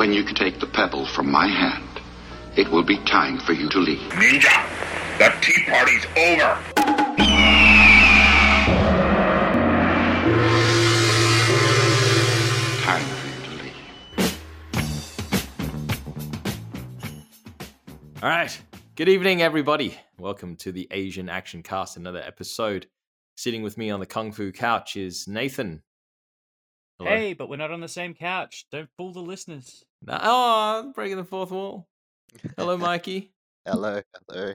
when you take the pebble from my hand, it will be time for you to leave. Ninja, the tea party's over. Time for you to leave. All right. Good evening, everybody. Welcome to the Asian Action Cast, another episode. Sitting with me on the Kung Fu couch is Nathan. Hello. Hey, but we're not on the same couch. Don't fool the listeners. No- Oh, breaking the fourth wall. Hello, Mikey. Hello, hello.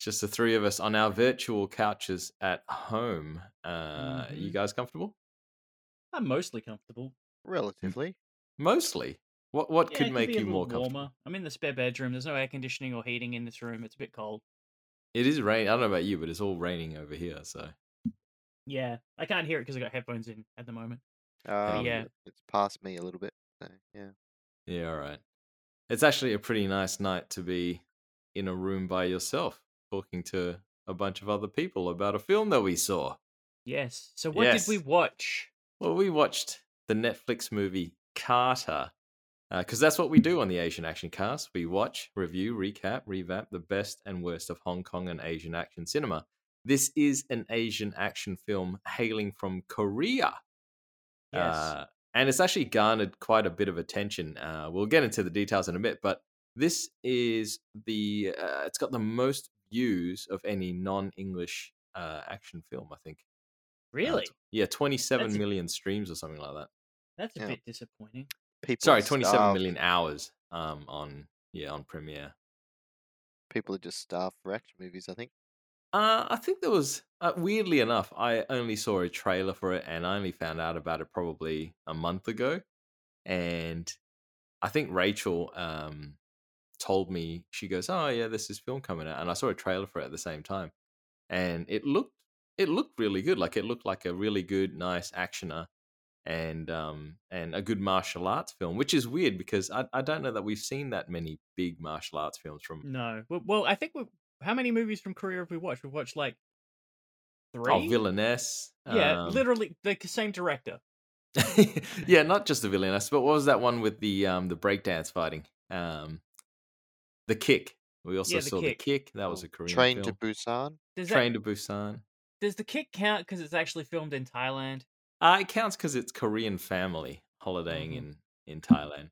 Just the three of us on our virtual couches at home. Uh, You Mhm. guys comfortable? I'm mostly comfortable. Relatively. Mostly. What What Yeah, could make be you more little comfortable? warmer. I'm in the spare bedroom. There's no air conditioning or heating in this room. It's a bit cold. It is rain. I don't know about you, but it's all raining over here. So Yeah, I can't hear it because I got headphones in at the moment. Um, yeah. It's past me a little bit. So, yeah. yeah, all right. It's actually a pretty nice night to be in a room by yourself, talking to a bunch of other people about a film that we saw. Yes. So what did we watch? Well, we watched the Netflix movie Carter, because that's what we do on the Asian Action Cast. We watch, review, recap, revamp the best and worst of Hong Kong and Asian action cinema. This is an Asian action film hailing from Korea. Yes. Uh, and it's actually garnered quite a bit of attention. Uh, we'll get into the details in a bit, but this is the uh, it's got the most views of any non-English uh, action film, I think. Uh, really? t- yeah, twenty-seven That's a- streams or something like that. That's a yeah. bit disappointing. People Sorry, are twenty-seven starved. million hours um, on yeah on Premiere. People are just starved for action movies, I think. Uh, I think there was uh, weirdly enough, I only saw a trailer for it, and I only found out about it probably a month ago. And I think Rachel um, told me she goes, "Oh yeah, this is film coming out," and I saw a trailer for it at the same time, and it looked it looked really good. Like it looked like a really good, nice actioner, and um and a good martial arts film, which is weird because I I don't know that we've seen that many big martial arts films from No. Well, well I think how many movies from Korea have we watched? We've watched like three. oh Villainess. Yeah, um, literally the same director. yeah, not just the villainess, but what was that one with the um the breakdance fighting? Um The Kick. We also Yeah, The saw Kick. The Kick. That was a Korean film. Train film. to Busan. Does Train that, to Busan. does the kick count because it's actually filmed in Thailand? Uh, it counts because it's Korean family holidaying Mhm. in in Thailand.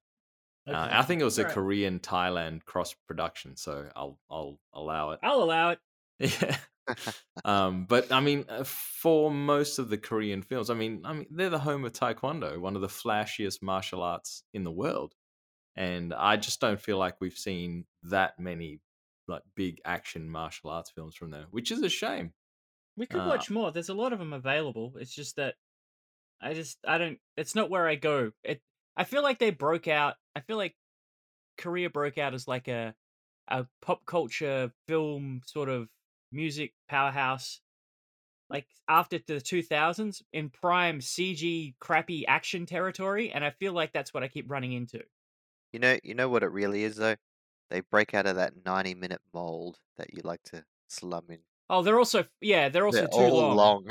Uh, I think it was a Alright. Korean Thailand cross production, so I'll I'll allow it. I'll allow it. Yeah. um, but I mean, uh, for most of the Korean films, I mean, I mean, they're the home of Taekwondo, one of the flashiest martial arts in the world, and I just don't feel like we've seen that many like big action martial arts films from there, which is a shame. We could Uh, watch more. There's a lot of them available. It's just that I just I don't. It's not where I go. It. I feel like they broke out. I feel like Korea broke out as like a a pop culture film sort of music powerhouse. Like after the 2000s in prime CG crappy action territory, and I feel like that's what I keep running into. You know, you know what it really is though. They break out of that ninety-minute mold that you like to slum in. Oh, they're also yeah, they're also They're too all long.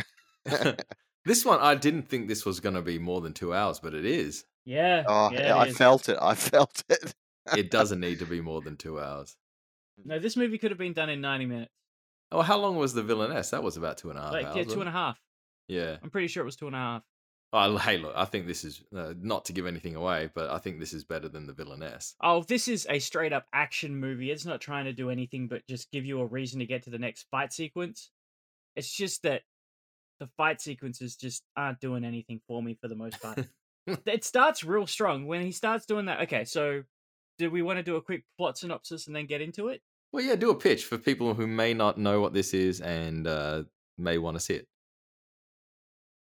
long. this one, I didn't think this was going to be more than two hours, but it is. Yeah, oh, yeah, I it is. felt it. I felt it. It doesn't need to be more than two hours. No, this movie could have been done in 90 minutes. Oh, how long was the villainess? That was about two and a half Like hours. yeah, two wasn't and a it? half. Yeah. I'm pretty sure it was two and a half. Oh, hey, look, I think this is uh, not to give anything away, but I think this is better than the villainess. Oh, this is a straight up action movie. It's not trying to do anything but just give you a reason to get to the next fight sequence. It's just that the fight sequences just aren't doing anything for me for the most part. it starts real strong when he starts doing that. Okay, so do we want to do a quick plot synopsis and then get into it? Well, yeah, do a pitch for people who may not know what this is and uh, may want to see it.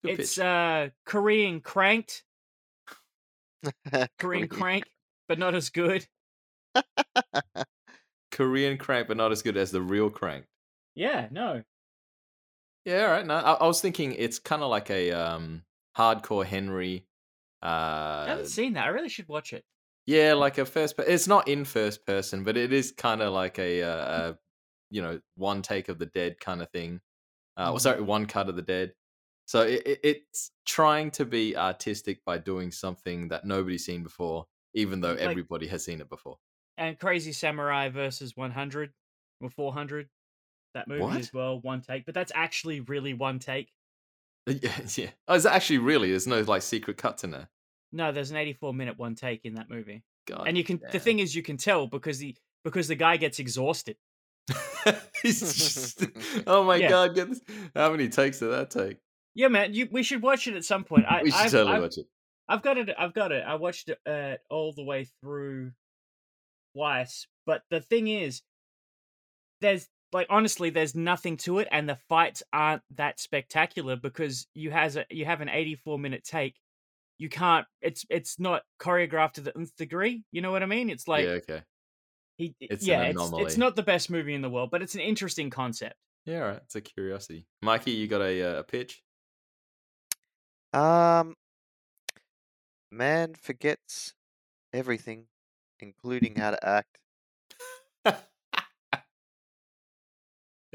It's pitch. uh Korean cranked, Korean crank, but not as good. Korean crank, but not as good as the real crank. Yeah, no. Yeah, all right. No, I, I was thinking it's kind of like a um, hardcore Henry. I Uh, haven't seen that. I really should watch it. yeah, like a first. Per- it's not in first person, but it is kind of like a, uh, a, you know, one take of the dead kind of thing. Uh, well, Mhm. sorry, one cut of the dead. So it, it, it's trying to be artistic by doing something that nobody's seen before. even though Like- everybody has seen it before. and Crazy Samurai versus 100 or 400. That movie What? as well, one take, but that's actually really one take. Yeah, yeah. Oh, is it actually really? There's no like secret cuts in there. No, there's an 84 minute one take in that movie, God, and you can. The thing is, you can tell because the because the guy gets exhausted. He's just, oh my Yeah. god! Get this. How many takes did that take? Yeah, man, you we should watch it at some point. I, we should I've, totally I've, watch it. I've got it. I've got it. I watched it uh, all the way through twice. But the thing is, there's like honestly, there's nothing to it, and the fights aren't that spectacular because you has a you have an 84 minute take. You can't. It's it's not choreographed to the nth degree. You know what I mean? It's like yeah, okay. he. It's yeah, it's anomaly. it's not the best movie in the world, but it's an interesting concept. Yeah, all right. It's a curiosity. Mikey, you got a, uh, a pitch? Um, man forgets everything, including how to act.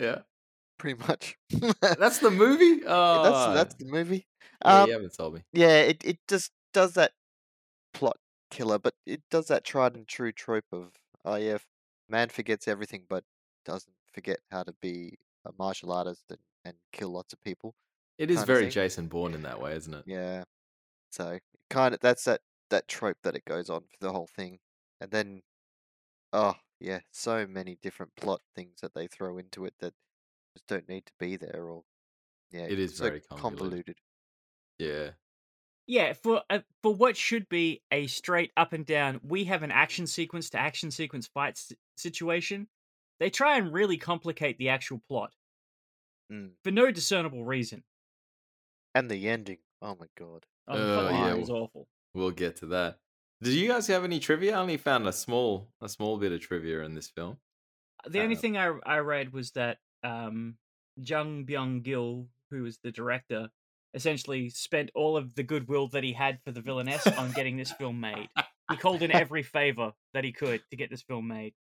Yeah, Pretty much. that's the movie. Oh, that's that's the movie. yeah, Um, you haven't told me. yeah, it it just does that plot killer, but it does that tried and true trope of oh yeah, man forgets everything, but doesn't forget how to be a martial artist and, and kill lots of people. It is very. Jason Bourne in that way, isn't it? Yeah, so kind of that's that that trope that it goes on for the whole thing, and then oh yeah, so many different plot things that they throw into it that just don't need to be there, or yeah, It is so very convoluted. convoluted. Yeah, Yeah, for uh, for what should be a straight up and down, we have an action sequence to action sequence fight s- situation. They try and really complicate the actual plot Mm. for no discernible reason. And the ending, oh my god. Oh, the Uh, fucking yeah, ending is well- awful. we'll get to that. Did you guys have any trivia? I only found a small a small bit of trivia in this film. The only Uh, thing I I read was that um, Jung Byung Gil, who was the director, essentially spent all of the goodwill that he had for the villainess on getting this film made. He called in every favor that he could to get this film made.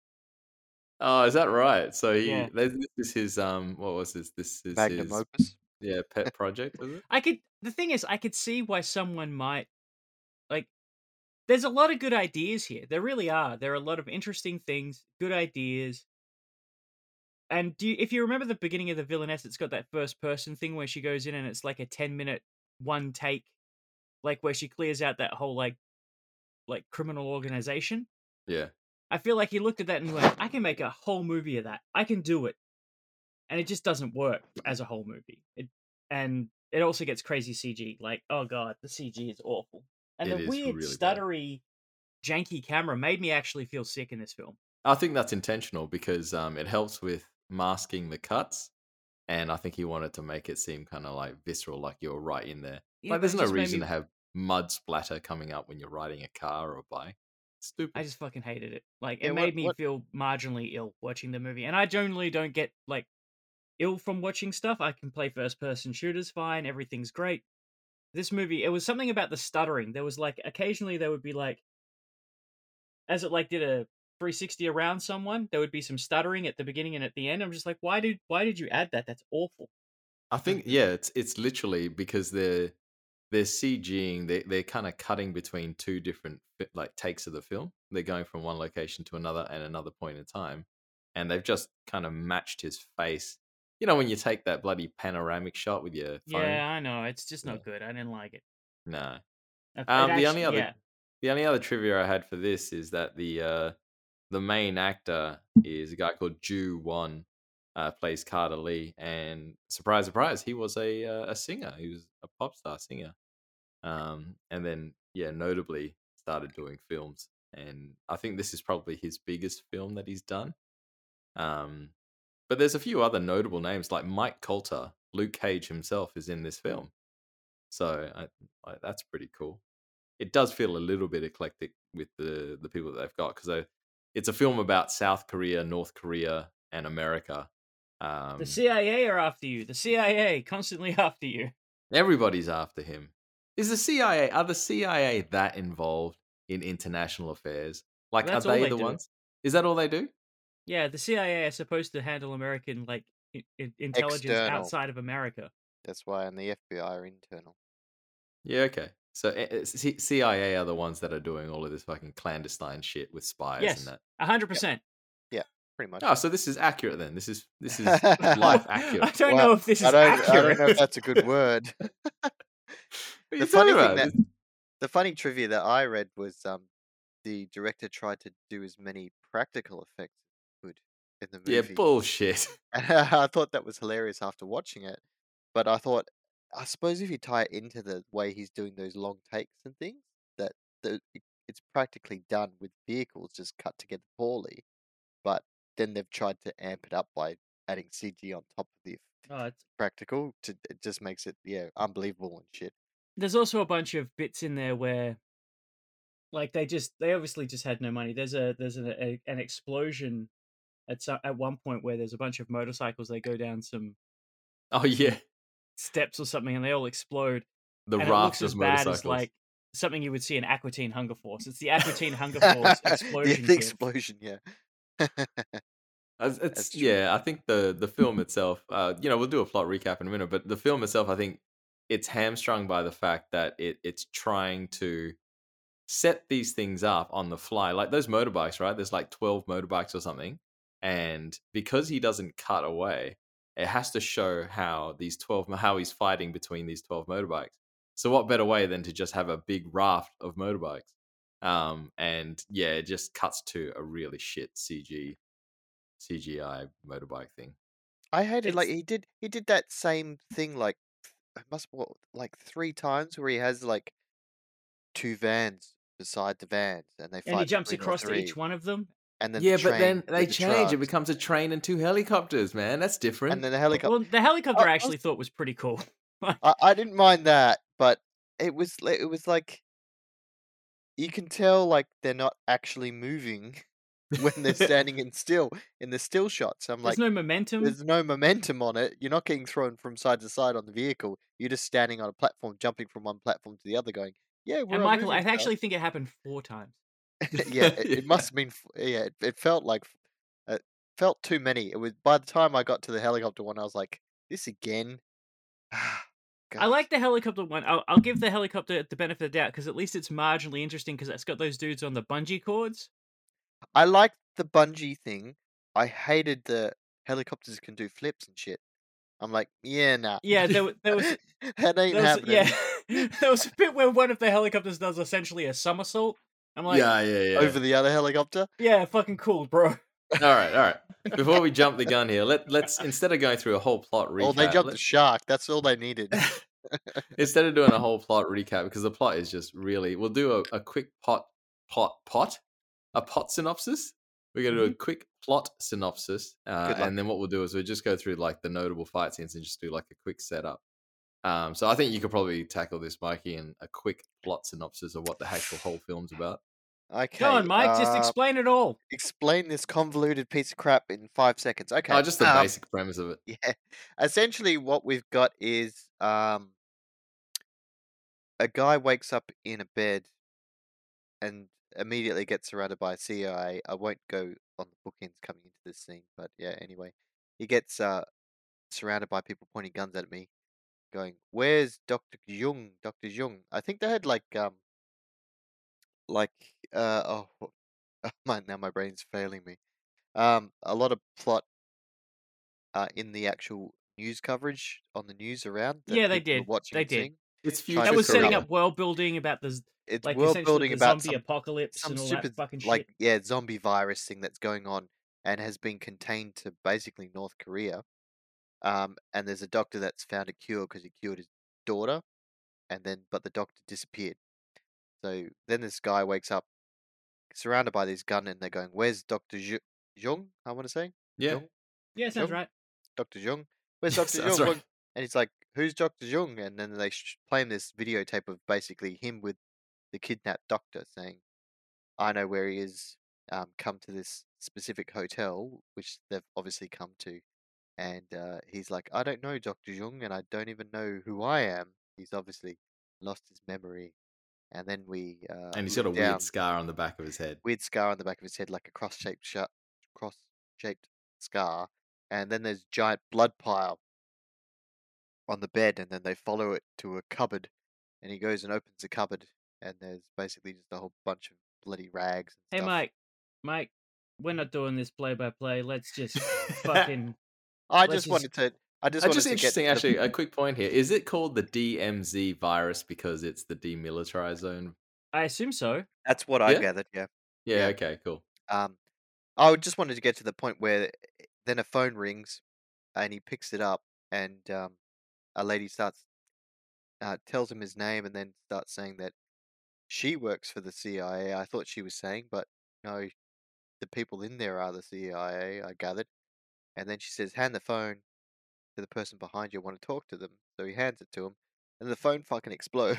Oh, is that right? So he Yeah. this is his um what was this? This is Magnum his opus. yeah pet project, was it? I could. The thing is, I could see why someone might. There's a lot of good ideas here. There really are. There are a lot of interesting things, good ideas. And do you, if you remember the beginning of the villainess, it's got that first person thing where she goes in and it's like a ten minute one take, like where she clears out that whole like, like criminal organization. Yeah. I feel like he looked at that and went, I can make a whole movie of that. I can do it. And it just doesn't work as a whole movie. It and it also gets crazy CG. Like, oh god, the CG is awful. And It the weird really bad. stuttery janky camera made me actually feel sick in this film. I think that's intentional because um, it helps with masking the cuts, and I think he wanted to make it seem kind of like visceral, like you're right in there. Yeah, like, there's no reason me- to have mud splatter coming up when you're riding a car or a bike. Stupid. I just fucking hated it. Like Yeah, it what- made me what- feel marginally ill watching the movie. And I generally don't get like ill from watching stuff. I can play first person shooters fine, everything's great. This movie, it was something about the stuttering. There was like occasionally there would be like as it like did a 360 around someone, there would be some stuttering at the beginning and at the end. I'm just like, why did why did you add that? That's awful. I think yeah, it's it's literally because they're they're CGing. They they're kind of cutting between two different like takes of the film. They're going from one location to another and another point in time, and they've just kind of matched his face. You know when you take that bloody panoramic shot with your phone. Yeah, I know. It's just not Yeah. good. I didn't like it. No. It Um, the only other yeah. the only other trivia I had for this is that the uh, the main actor is a guy called Ju Won, uh, plays Carter Lee, and surprise, surprise, he was a uh, a singer. He was a pop star singer, um, and then yeah, notably started doing films. And I think this is probably his biggest film that he's done. Um, but there's a few other notable names like Mike Colter, Luke Cage himself is in this film, so I, I, that's pretty cool it does feel a little bit eclectic with the the people that they've got because it's a film about South Korea, North Korea, and America. Um, The CIA are after you. The CIA constantly after you. everybody's after him. Is the CIA? Are the CIA that involved in international affairs? Like, That's are they, they the do. ones? Is that all they do? Yeah, the CIA are supposed to handle American like i- i- intelligence External. outside of America. That's why, and the FBI are internal. Yeah, okay. So eh, eh, C- CIA are the ones that are doing all of this fucking clandestine shit with spies Yes. and that. A hundred percent. Yeah, pretty much. Oh, so this is accurate then. This is this is life accurate. I don't Well, know if this is I don't, I accurate. don't know if that's a good word. What are the you funny talking thing that the funny trivia that I read was um the director tried to do as many practical effects as he could in the Yeah, bullshit. And I thought that was hilarious after watching it. But I thought, I suppose if you tie it into the way he's doing those long takes and things, that the, it's practically done with vehicles just cut together poorly. But then they've tried to amp it up by adding CG on top of the Oh, it's, practical. To it just makes it yeah unbelievable and shit. there's also a bunch of bits in there where, like, they just they obviously just had no money. There's a there's a, a, an explosion at some, at one point where there's a bunch of motorcycles. They go down some Oh yeah, steps or something, and they all explode. the and looks as of bad motorcycles. as like something you would see in Aqua Teen Hunger Force. It's the Aqua Teen Hunger Force yeah, explosion. the explosion. Yeah. It's, it's yeah. I think the the film itself. Uh, you know, we'll do a plot recap in a minute, but the film itself, I think, it's hamstrung by the fact that it it's trying to set these things up on the fly, like those motorbikes, right? There's like twelve motorbikes or something, and because he doesn't cut away, it has to show how these twelve how he's fighting between these twelve motorbikes. So what better way than to just have a big raft of motorbikes? Um, and yeah, it just cuts to a really shit CG CGI motorbike thing. I hated like he did he did that same thing like it must what like three times where he has like two vans beside the vans and they And he jumps across to each one of them. And then yeah, the but then they the change. It becomes a train and two helicopters, man. That's different. and then the helicopter. Well, the helicopter I I was- actually thought was pretty cool. I, I didn't mind that, but it was it was like you can tell like they're not actually moving when they're standing in still in the still shots. I'm There's like, no momentum. there's no momentum on it. You're not getting thrown from side to side on the vehicle. You're just standing on a platform, jumping from one platform to the other, going, "Yeah, we're And Michael, I moving now." actually think it happened four times. yeah, it, it must have been. Yeah, it, it felt like it uh, felt too many. It was by the time I got to the helicopter one, I was like, "This again." I like the helicopter one. I'll, I'll give the helicopter the benefit of the doubt because at least it's marginally interesting because it's got those dudes on the bungee cords. I liked the bungee thing. I hated the helicopters can do flips and shit. I'm like, yeah, nah. Yeah, there, there was that ain't There was, happening. yeah, there was a bit where one of the helicopters does essentially a somersault. I'm like, yeah, yeah, yeah, yeah. Over the other helicopter. Yeah, fucking cool, bro. all right, all right. Before we jump the gun here, let let's instead of going through a whole plot recap, Oh, they jumped let- the shark. That's all they needed. instead of doing a whole plot recap because the plot is just really we'll do a, a quick pot pot pot a pot synopsis we're going to do a quick plot synopsis uh, Mm-hmm. Good luck. and then what we'll do is we'll just go through like the notable fight scenes and just do like a quick setup um, so i think you could probably tackle this mikey in a quick plot synopsis of what the actual whole film's about Okay. Go on, Mike. just uh, explain it all. explain this convoluted piece of crap in five seconds. Okay. oh, just the um, basic premise of it Yeah. Essentially, what we've got is um, a guy wakes up in a bed and immediately gets surrounded by CIA. I won't go on the bookends coming into this scene, but yeah, anyway. He gets uh, surrounded by people pointing guns at me, going, Where's Dr. Jung? Dr. Jung? I think they had like, um, like, uh, oh, what- my, now my brain's failing me. Um, a lot of plot uh, in the actual news coverage on the news around. Yeah, they did. Watching They did. seeing. it's future That was setting up world building about the It's like world building the about zombie some, apocalypse some and all stupid, that fucking like shit. yeah, zombie virus thing that's going on and has been contained to basically North Korea. Um, and there's a doctor that's found a cure because he cured his daughter, and then but the doctor disappeared. So then this guy wakes up, surrounded by this gun, and they're going, "Where's Doctor Jung?" I want to say yeah Jung? Yeah, sounds Jung? right. Doctor Jung. Where's Doctor Jung? right. And he's like, "Who's Doctor Jung?" And then they sh- play him this videotape of basically him with the kidnapped doctor saying, "I know where he is. Um, come to this specific hotel, which they've obviously come to." And uh, he's like, "I don't know Doctor Jung, and I don't even know who I am." He's obviously lost his memory. And then we uh, and he's got a down, weird scar on the back of his head weird scar on the back of his head, like a cross-shaped sh- cross-shaped scar. And then there's giant blood pile on the bed, and then they follow it to a cupboard and he goes and opens the cupboard, and there's basically just a whole bunch of bloody rags. And Hey, stuff. Mike, Mike, we're not doing this play by play. Let's just fucking. I just just- wanted to. I just Uh, wanted just to interesting, get to the- actually. A quick point here: is it called the DMZ virus because it's the demilitarized zone? I assume so. That's what I Yeah? gathered. Yeah. Yeah. Yeah. Okay. Cool. Um, I just wanted to get to the point where eh, then a phone rings, and he picks it up, and um, a lady starts uh, tells him his name, and then starts saying that she works for the CIA. I thought she was saying, but no, the people in there are the CIA. I gathered, and then she says, "Hand the phone to the person behind you. I want to talk to them." So he hands it to him, and the phone fucking explodes.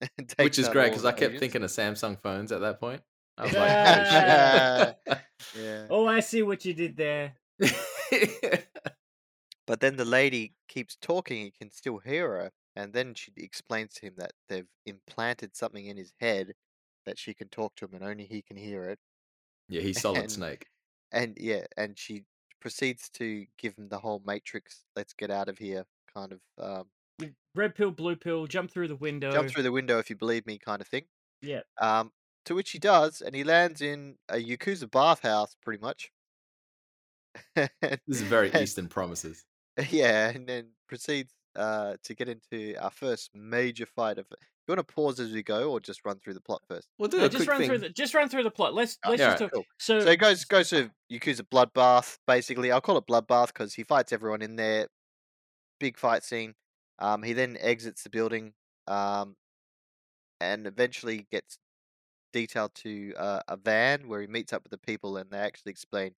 and Which is great because I kept agents. thinking of Samsung phones at that point. I was Yeah. like, Yeah. Oh, I see what you did there. oh. But then the lady keeps talking, he can still hear her, and then she explains to him that they've implanted something in his head that she can talk to him and only he can hear it. yeah, he's Solid And- Snake. And yeah, and she proceeds to give him the whole Matrix, let's get out of here kind of um, Red pill, blue pill, jump through the window. jump through the window if you believe me kind of thing. Yeah. Um, to which he does, and he lands in a Yakuza bathhouse pretty much. And- This is very and- Eastern Promises. Yeah, and then proceeds uh, to get into our first major fight of. You want to pause as we go, or just run through the plot first? We'll do No, a just run thing. through the just run through the plot. Let's Oh, let's yeah, just talk. Cool. So, So he goes goes to Yakuza bloodbath. Basically, I'll call it bloodbath because he fights everyone in there. Big fight scene. Um, he then exits the building, um, and eventually gets detailed to uh, a van where he meets up with the people, and they actually explain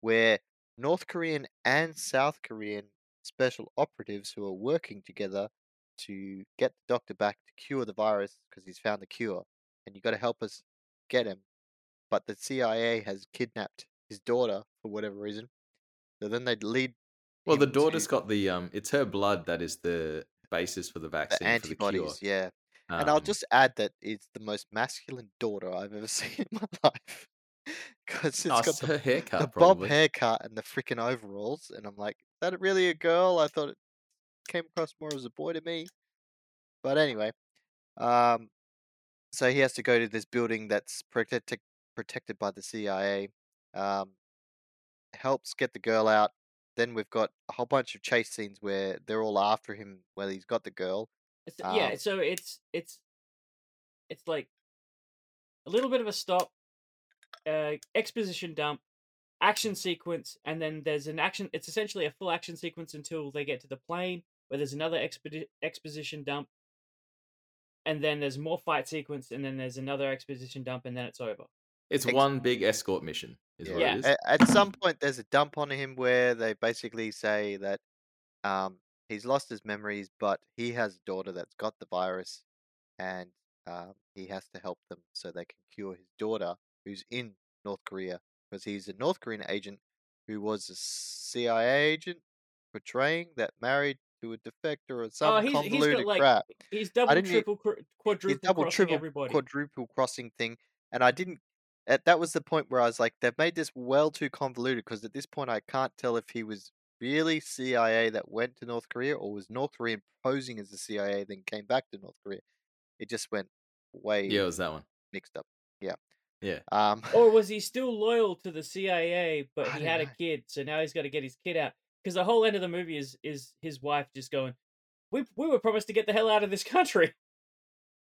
where North Korean and South Korean special operatives who are working together to get the doctor back to cure the virus because he's found the cure, and you got to help us get him. But the CIA has kidnapped his daughter for whatever reason. So then they lead Well, the daughter's to got the um. It's her blood that is the basis for the the vaccine for the antibodies. cure. Yeah, and I'll Um, just add that it's the most masculine daughter I've ever seen in my life because it's oh, got the, haircut, the bob haircut and the freaking overalls, and I'm like, is that really a girl? I thought it came across more as a boy to me. But anyway, um, so he has to go to this building that's protected protected by the CIA. Um, helps get the girl out. Then we've got a whole bunch of chase scenes where they're all after him. Where he's got the girl. it's, yeah, um, so it's it's it's like a little bit of a stop, uh, exposition dump, action sequence, and then there's an action. It's essentially a full action sequence until they get to the plane, where there's another expedi- exposition dump, and then there's more fight sequence, and then there's another exposition dump, and then it's over. It's Ex- one big escort mission, is what Yeah. it is. A- At some point, there's a dump on him where they basically say that um, he's lost his memories, but he has a daughter that's got the virus, and um, he has to help them so they can cure his daughter, who's in North Korea, because he's a North Korean agent who was a CIA agent portraying that married to a defector or some oh, he's, he's convoluted got like crap. he's double, triple, cr- quadruple He's double, crossing triple, everybody. quadruple crossing thing, and I didn't. At, that was the point where I was like, they've made this well too convoluted because at this point I can't tell if he was really CIA that went to North Korea or was North Korean posing as the CIA then came back to North Korea. It just went way Yeah, it was that one. mixed up. Yeah. Yeah. Um. Or was he still loyal to the CIA, but I he had a kid, so now he's got to get his kid out? Because the whole end of the movie is is his wife just going, "We we were promised to get the hell out of this country."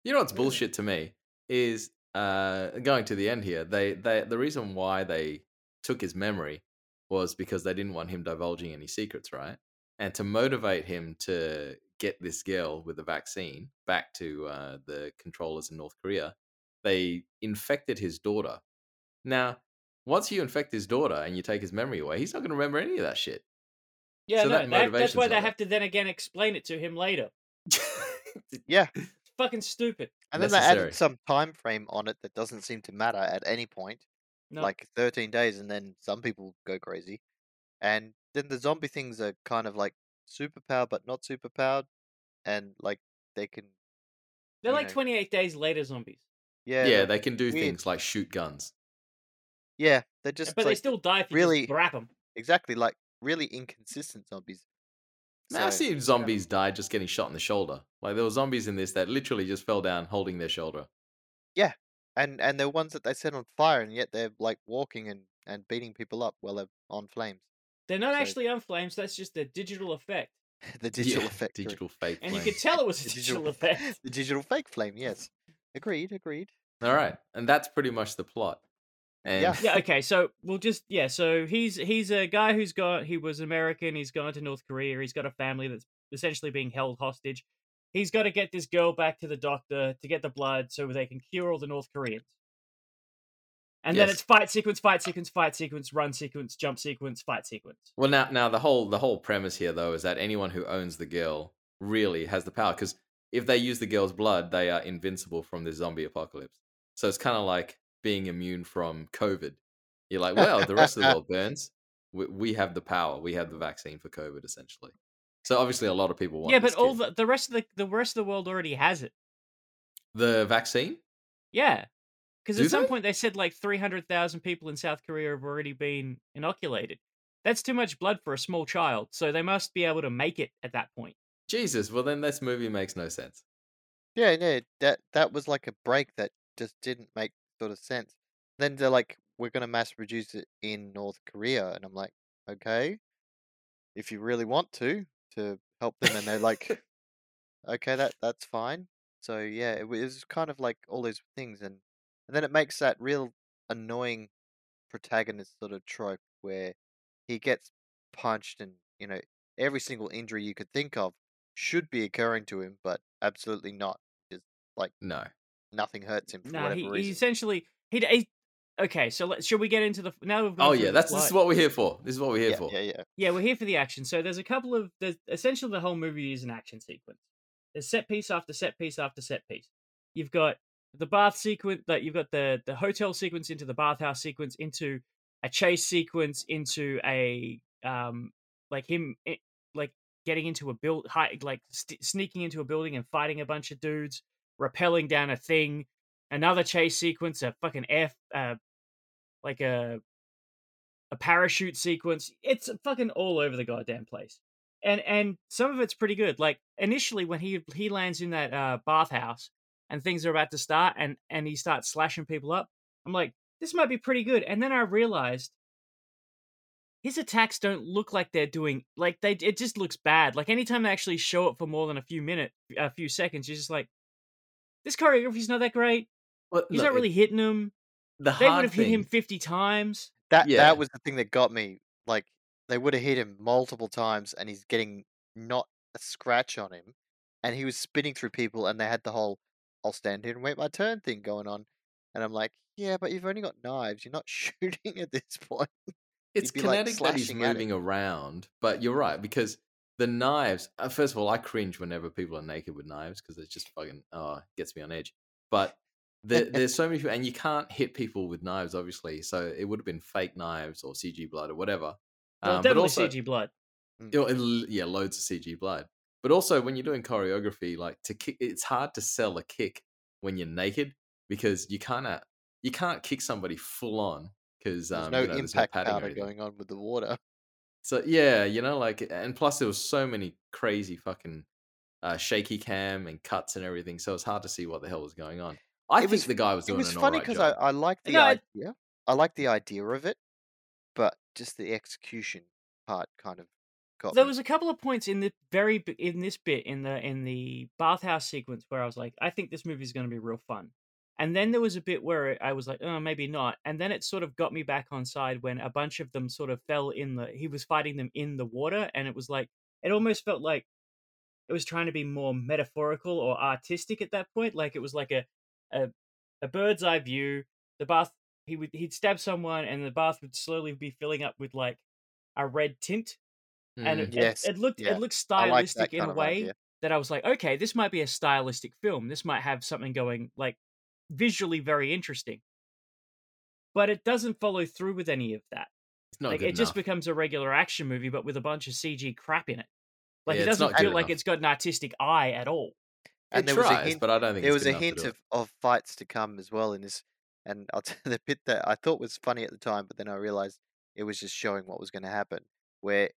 You know what's bullshit to me is uh going to the end here. They they the reason why they took his memory was because they didn't want him divulging any secrets, right? And to motivate him to get this girl with the vaccine back to uh, the controllers in North Korea, they infected his daughter. Now, once you infect his daughter and you take his memory away, he's not going to remember any of that shit. Yeah, So no, that that- that's why they have to then again explain it to him later. Yeah. It's fucking stupid. And then they Necessary. added some time frame on it that doesn't seem to matter at any point. No, like 13 days and then some people go crazy and then the zombie things are kind of like superpowered but not superpowered and like they can they're like know- 28 days later zombies, yeah yeah, they can do weird. things like shoot guns. yeah they're just but they still die if you really- just grab them. exactly like really inconsistent zombies So, seen zombies die just getting shot in the shoulder. Like there were zombies in this that literally just fell down holding their shoulder. yeah, and and they're ones that they set on fire, and yet they're like walking and and beating people up while they're on flames. They're not So- actually on flames. That's just a digital effect, the digital Yeah, effect. digital fake. and you flame. could tell it was a The digital effect. the digital fake flame. Yes, agreed, agreed. All right, and that's pretty much the plot. And Yeah. yeah okay so we'll just yeah so he's he's a guy who's got he was american he's gone to north korea he's got a family that's essentially being held hostage he's got to get this girl back to the doctor to get the blood so they can cure all the north koreans and then it's fight sequence fight sequence fight sequence run sequence jump sequence fight sequence Well, now, now the whole the whole premise here though is that anyone who owns the girl really has the power because if they use the girl's blood, they are invincible from the zombie apocalypse. So it's kind of like being immune from COVID. You're like, well, the rest of the world burns. We, we have the power. We have the vaccine for COVID, essentially. So obviously, a lot of people want. yeah but all the, the rest of the the rest of the world already has it the vaccine. yeah because at some point they said like 300000 people in south korea have already been inoculated that's too much blood for a small child so they must be able to make it at that point Jesus. Well, then this movie makes no sense. Yeah, no, that that was like a break that just didn't make sort of sense. Then they're like, we're gonna mass produce it in North Korea, and I'm like, okay, if you really want to to help them, and they're like, okay, that that's fine. So yeah, it was kind of like all those things, and and then it makes that real annoying protagonist sort of trope where he gets punched, and you know every single injury you could think of should be occurring to him, but absolutely not. Just like No. Nothing hurts him for Nah, whatever he, he essentially he, he okay. So let should we get into the now? We've gone Oh yeah, that's this is what we're here for. This is what we're here yeah, for. yeah, yeah. Yeah, we're here for the action. So there's a couple of there's essentially the whole movie is an action sequence. There's set piece after set piece after set piece. You've got the bath sequence that you've got the the hotel sequence into the bathhouse sequence into a chase sequence into a um like him i- like getting into a build high, like st- sneaking into a building and fighting a bunch of dudes, rappelling down a thing. Another chase sequence, a fucking F, uh, like a a parachute sequence. It's fucking all over the goddamn place. And and some of it's pretty good. Like initially when he he lands in that uh, bathhouse and things are about to start and and he starts slashing people up, I'm like, this might be pretty good. And then I realized his attacks don't look like they're doing like they it just looks bad. Like anytime they actually show it for more than a few minutes, a few seconds, you're just like, this choreography's not that great. Well, He's look, not really it- hitting him. the They would have hit him 50 times. That Yeah. that was the thing that got me. Like they would have hit him multiple times, and he's getting not a scratch on him, and he was spinning through people, and they had the whole "I'll stand here and wait my turn" thing going on, and I'm like, yeah, but you've only got knives. You're not shooting at this point. it's You'd like, kinetic that he's moving around, but you're mm. right because the knives. Uh, first of all, I cringe whenever people are naked with knives because it's just fucking oh, gets me on edge. But there, there's so many people, and you can't hit people with knives, obviously. So it would have been fake knives or CG blood or whatever. Well, Um, but definitely also, CG blood. you know, it'll- yeah, loads of CG blood. But also, when you're doing choreography, like to kick, it's hard to sell a kick when you're naked because you kind of you can't kick somebody full on because There's um, no you know, there's no impact padding powder going on with the water. So yeah, you know, like, and plus there was so many crazy fucking uh, shaky cam and cuts and everything, so it's hard to see what the hell was going on. I It think was- the guy was It was funny because job. I I like the No, idea. I like the idea of it, but just the execution part kind of got There me. was a couple of points in the very in this bit in the in the bathhouse sequence where I was like, I think this movie is going to be real fun. And then there was a bit where I was like, oh, maybe not. And then it sort of got me back on side when a bunch of them sort of fell in the. He was fighting them in the water, and it was like it almost felt like it was trying to be more metaphorical or artistic at that point. Like it was like a a, a bird's eye view. The bath he would he'd stab someone, and the bath would slowly be filling up with like a red tint and Mm. it, it- Yes, it, looked yeah. it looked I like stylistic in a way idea. that I was like, okay, this might be a stylistic film. This might have something going like visually very interesting. But it doesn't follow through with any of that. it's not like good it just becomes a regular action movie, but with a bunch of CG crap in it. Like Yeah, it doesn't feel good like it's got an artistic eye at all. And it there was a hint. but I don't think There it's was a hint of, of fights to come as well in this, and I'll tell you the bit that I thought was funny at the time, but then I realized it was just showing what was going to happen. Where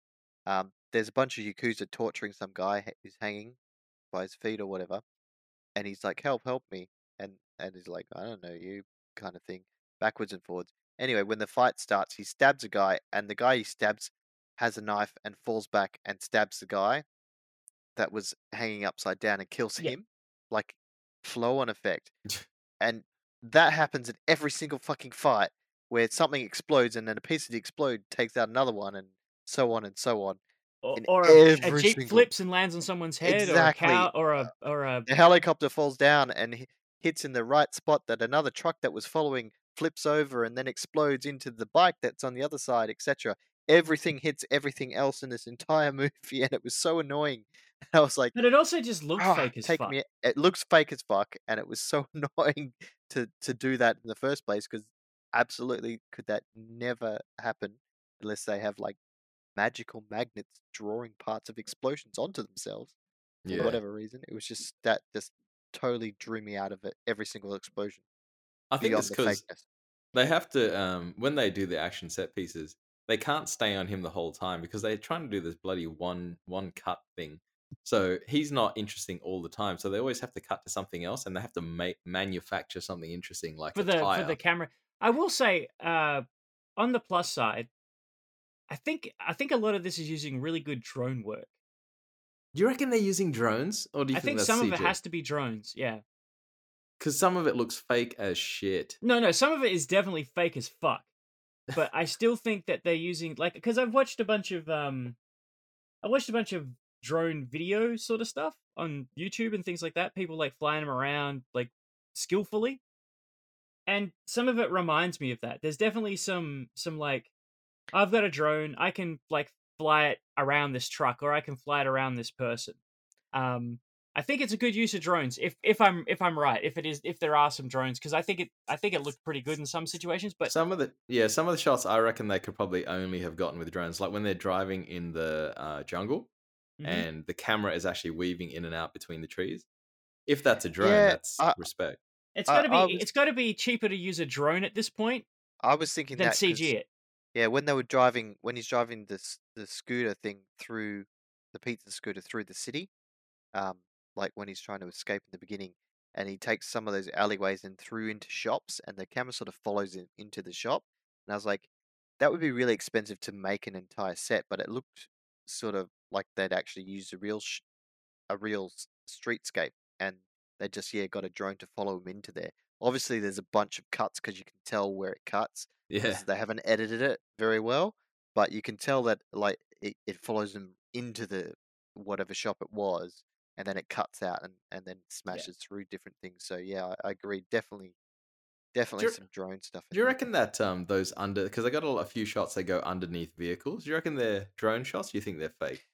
um, there's a bunch of yakuza torturing some guy who's hanging by his feet or whatever, and he's like, "Help, help me!" And he's like, "I don't know you," kind of thing, backwards and forwards. Anyway, when the fight starts, he stabs a guy, and the guy he stabs has a knife and falls back and stabs the guy that was hanging upside down and kills Yeah. him, like flow on effect. and that happens in every single fucking fight where something explodes and then a piece of the explode takes out another one and so on and so on. Or, or a, a jeep single- flips and lands on someone's head, Exactly. or a cow, or a or a The helicopter falls down and hi- hits in the right spot that another truck that was following flips over and then explodes into the bike that's on the other side, etc. Everything hits everything else in this entire movie, and it was so annoying. I was like, But it also just looks "Ah, fake as fuck. me. It looks fake as fuck, and it was so annoying to to do that in the first place because absolutely could that never happen unless they have like magical magnets drawing parts of explosions onto themselves for whatever reason. It was just that just totally drew me out of it. Every single explosion I think it's the because fakeness. they have to um when they do the action set pieces, they can't stay on him the whole time because they're trying to do this bloody one one cut thing. So he's not interesting all the time. So they always have to cut to something else, and they have to make manufacture something interesting like for the tire. for the camera. I will say, uh, on the plus side, I think I think a lot of this is using really good drone work. Do you reckon they're using drones, or do you I think that's some of it has to be drones. Yeah. Because some of it looks fake as shit. No, no, some of it is definitely fake as fuck. But I still think that they're using like because I've watched a bunch of um, I watched a bunch of drone video sort of stuff on YouTube and things like that. People like flying them around like skillfully, and some of it reminds me of that. There's definitely some some like I've got a drone, I can like fly it around this truck or I can fly it around this person. Um, I think it's a good use of drones if if I'm if I'm right if it is if there are some drones because I think it I think it looked pretty good in some situations but some of the yeah, some of the shots I reckon they could probably only have gotten with drones, like when they're driving in the uh, jungle Mhm. and the camera is actually weaving in and out between the trees. If that's a drone, Yeah, that's I- respect. it's got to be I was- it's got to be cheaper to use a drone at this point I was thinking than that CG it. Yeah, when they were driving, when he's driving this the scooter thing through the pizza scooter through the city, um, like when he's trying to escape in the beginning, and he takes some of those alleyways and through into shops, and the camera sort of follows it into the shop, and I was like, that would be really expensive to make an entire set, but it looked sort of like they'd actually used a real sh- a real streetscape, and they just yeah got a drone to follow him into there. Obviously, there's a bunch of cuts because you can tell where it cuts Yeah. they haven't edited it very well, but you can tell that like it, it follows them into the whatever shop it was, and then it cuts out and, and then smashes through different things. So yeah, I, I agree. Definitely, definitely you- some drone stuff. Do you there. reckon that um those under because I got a, a few shots that go underneath vehicles? Do you reckon they're drone shots? Do you think they're fake?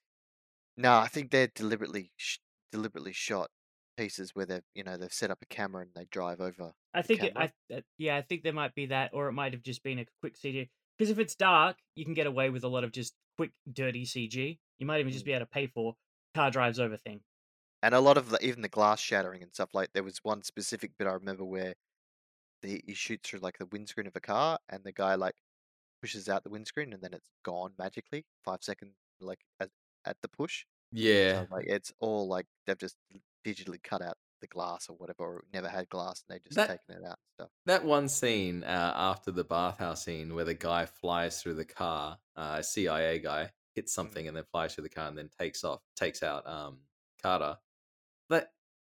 No, I think they're deliberately sh- deliberately shot pieces where they've you know they've set up a camera and they drive over. I think it. I yeah I think there might be that or it might have just been a quick CG because if it's dark you can get away with a lot of just quick dirty CG. You might even just Mm. be able to pay for car drives over thing. and a lot of the, even the glass shattering and stuff like there was one specific bit I remember where the he shoots through like the windscreen of a car and the guy like pushes out the windscreen and then it's gone magically five seconds like at, at the push so Yeah. like it's all like they've just digitally cut out the glass or whatever or never had glass and they just That- taken it out and stuff That one scene uh, after the bathhouse scene where the guy flies through the car, uh, CIA guy hits Mm. something and then flies through the car and then takes off, takes out um, Carter. That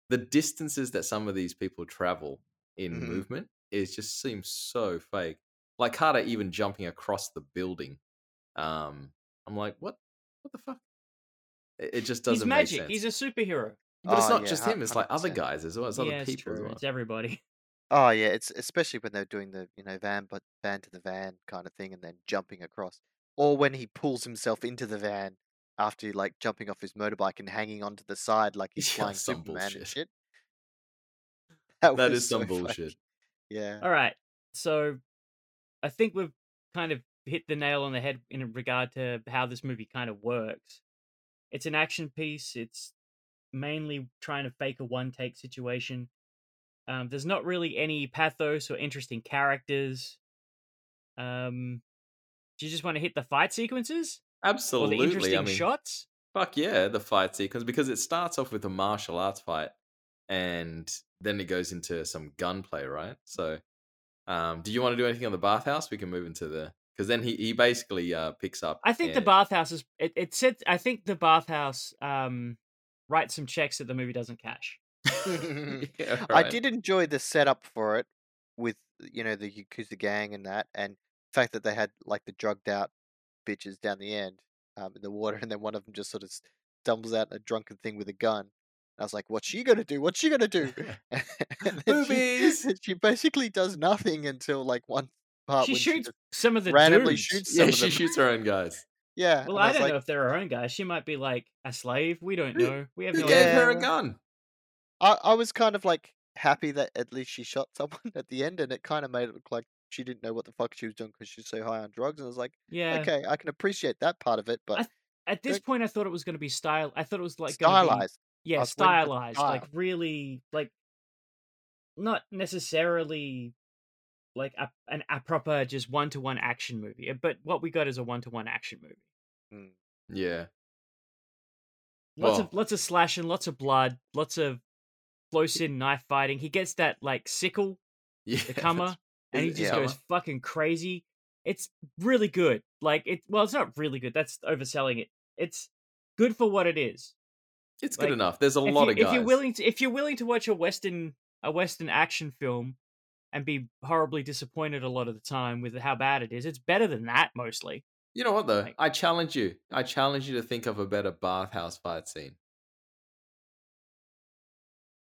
the distances that some of these people travel in Mhm. movement is just seems so fake. Like Carter even jumping across the building. Um, I'm like, what? What the fuck? It, it just doesn't He's make magic. sense. He's a superhero. But it's Oh, not yeah, just him. It's like other 100%. guys as well. It's yeah, other it's people as true. well. It's everybody. oh yeah it's especially when they're doing the you know van but van to the van kind of thing and then jumping across or when he pulls himself into the van after like jumping off his motorbike and hanging onto the side like he's Yeah, flying some Superman and bullshit. shit. That was is some so funny. bullshit. Yeah. All right. So I think we've kind of hit the nail on the head in regard to how this movie kind of works. It's an action piece. It's mainly trying to fake a one take situation. Um, there's not really any pathos or interesting characters. Um, do you just want to hit the fight sequences? Or Absolutely. the interesting I mean, shots. fuck yeah, the fight sequence because it starts off with a martial arts fight, and then it goes into some gunplay, right? So, um, do you want to do anything on the bathhouse? We can move into the because then he he basically uh picks up. I think the bathhouse is. It, it said. I think the bathhouse um writes some checks that the movie doesn't cash. Yeah, I did enjoy the setup for it with you know the Yakuza gang and that, and the fact that they had like the drugged out bitches down the end um, in the water, and then one of them just sort of stumbles out a drunken thing with a gun. I was like, "What's she gonna do? What's she gonna do?" then she, she basically does nothing until like one part she shoots just some of the randomly dudes. shoots some Yeah, of she them. shoots her own guys. Yeah, Well, and I, don't like, know if they're her own guys. She might be like a slave. We don't know. We have Who no gave idea. her a gun? I, I was kind of like happy that at least she shot someone at the end, and it kind of made it look like she didn't know what the fuck she was doing because she's so high on drugs. And I was like, Yeah. okay, I can appreciate that part of it, but I At this Don't- point, I thought it was going to be style. I thought it was like gonna be- stylized. yeah, was waiting for the stylized, like really, like not necessarily like a an, a proper just one to one action movie, but what we got is a one to one action movie. Mm. Yeah. Lots Well- of lots of slashing, lots of blood, lots of close in knife fighting. He gets that like sickle, Yeah. the Kama, and he just Kama? goes fucking crazy. It's really good. Like it. Well, it's not really good. That's overselling it. It's good for what it is. It's good enough. There's a lot you, of guys. If you're willing to, if you're willing to watch a western a western action film and be horribly disappointed a lot of the time with how bad it is, it's better than that mostly. You know what though? Like- I challenge you. I challenge you to think of a better bathhouse fight scene.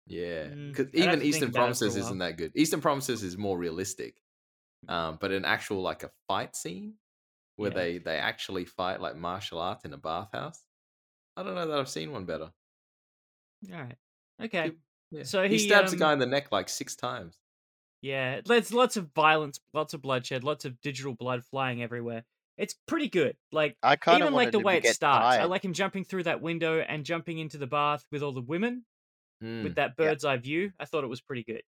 Yeah, Mm, because I'd even Eastern about it for a Promises isn't that good. Eastern Promises is more realistic, um, but an actual like a fight scene where Yeah. they they actually fight like martial arts in a bathhouse. I don't know that I've seen one better. All right. Okay. Yeah. So he, he, stabs um, a guy in the neck like six times. Yeah, there's lots of violence, lots of bloodshed, lots of digital blood flying everywhere. It's pretty good. Like I kind even like the way it get starts. I like him jumping through that window and jumping into the bath with all the women Mm. with that Yeah. bird's eye view. I thought it was pretty good.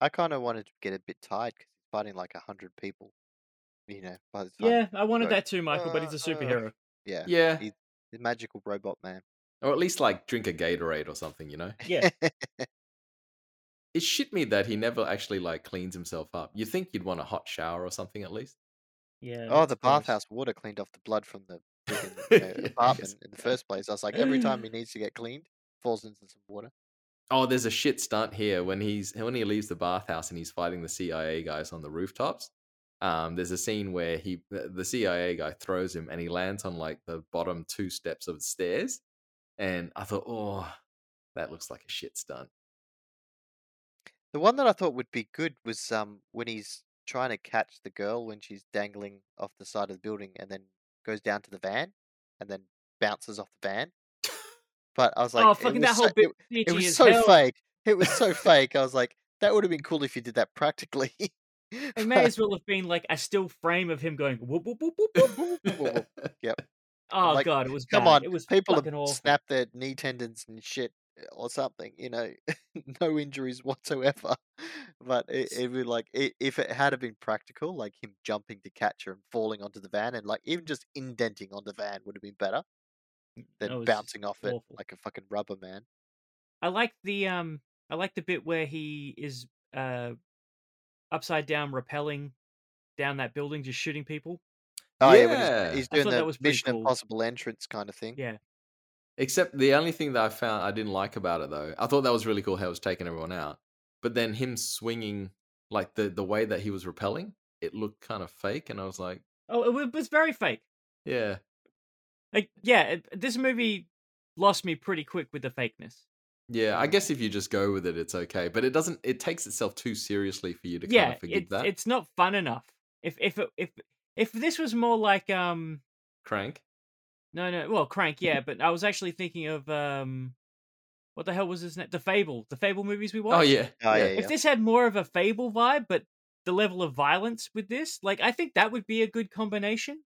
I kind of wanted to get a bit tired because he's fighting like a hundred people. You know, by the time. Yeah, I wanted go, that too, Michael, but he's a "Uh, uh." superhero. Yeah. Yeah, He's the magical robot man. or at least like drink a Gatorade or something. You know, Yeah. it shit me that he never actually like cleans himself up. You think you'd want a hot shower or something at least? Yeah. oh, the bathhouse water cleaned off the blood from the freaking, you know, Yes. apartment in the first place. I was like, every time he needs to get cleaned, falls into some water. Oh, there's a shit stunt here when he's when he leaves the bathhouse and he's fighting the CIA guys on the rooftops. Um, there's a scene where he the the CIA guy throws him and he lands on like the bottom two steps of the stairs, and I thought, oh, that looks like a shit stunt. The one that I thought would be good was um when he's trying to catch the girl when she's dangling off the side of the building and then goes down to the van and then bounces off the van. But I was like, oh, fucking that whole bit. it, it was so hell. fake. It was so fake. I was like, that would have been cool if you did that practically. It may as well have been like a still frame of him going whoop whoop whoop whoop whoop. But, Oh Like, god, it was come bad. on, It was people have awful. snapped their knee tendons and shit or something, you know, no injuries whatsoever. But it, it would like i if it had been practical, like him jumping to catch her and falling onto the van, and like even just indenting on the van would have been better than bouncing off it like a fucking rubber man. I like the um I like the bit where he is uh upside down rappelling down that building just shooting people. Oh yeah, when Yeah. he's, he's doing the Mission cool. Impossible entrance kind of thing. Yeah. Except the only thing that I found I didn't like about it though, I thought that was really cool how it was taking everyone out. But then him swinging, like the the way that he was repelling, it looked kind of fake, and I was like, Oh, it was very fake. yeah, Like yeah, it, this movie lost me pretty quick with the fakeness. yeah. I guess if you just go with it, it's okay. But it doesn't. It takes itself too seriously for you to kind yeah, of forgive it's that. it's not fun enough. If if it, if if this was more like um Crank. No no well crank yeah, but I was actually thinking of um what the hell was his name? The Fable, the Fable movies we watched. Oh yeah. Oh yeah, If this had more of a Fable vibe, but the level of violence with this, like I think that would be a good combination.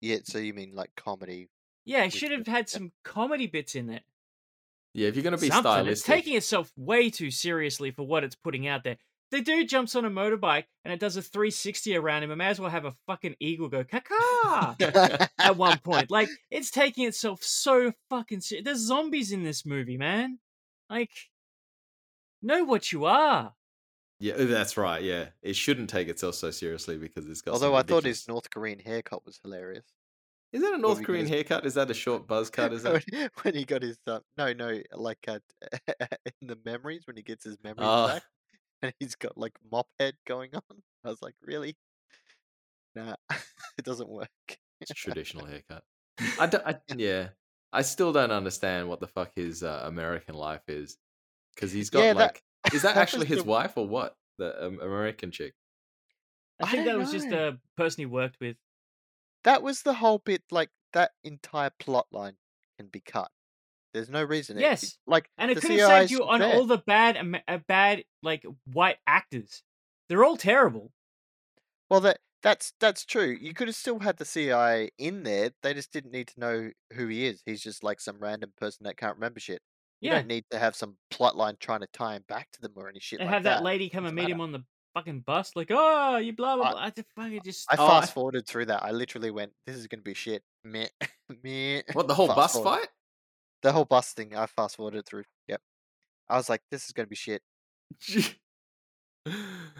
yeah. So you mean like comedy? Yeah, it should have had some comedy bits in there. Yeah, if you're gonna be Something. stylistic, It's taking itself way too seriously for what it's putting out there. The dude jumps on a motorbike and it does a 360 around him. I may as well have a fucking eagle go caca at one point. Like it's taking itself so fucking serious. There's zombies in this movie, man. Like, know what you are. Yeah, uh, that's right. Yeah, it shouldn't take itself so seriously because it's got. Although I thought his North Korean haircut was hilarious. Is that a North Korean goes- haircut? Is that a short buzz cut? Is that? when, when he got his uh, no no like uh, in the memories when he gets his memories Oh. back and he's got like mop head going on. I was like, really? Nah, it doesn't work. It's a traditional haircut. I, don't, I yeah. I still don't understand what the fuck his uh, American life is, because he's got Yeah, like. Is that that actually his the- wife or what? The um, American chick. I I think that don't was just a person he worked with. That was the whole bit. Like that entire plot line can be cut. There's no reason. it- it- Yes, like And it could have saved you on there. all the bad, uh, bad like white actors. They're all terrible. Well, that that's that's true. You could have still had the CIA in there. They just didn't need to know who he is. He's just like some random person that can't remember shit. You Yeah, don't need to have some plot line trying to tie him back to them or any shit and like have that, lady come Doesn't and meet matter. him on the fucking bus, like, oh, you blah blah I- blah. I just fucking just. I Oh, fast forwarded through that. I literally went, "This is gonna be shit." Meh, meh. What the whole Fast bus forward. fight? The whole bus thing. I fast forwarded through. Yep. I was like, "This is gonna be shit."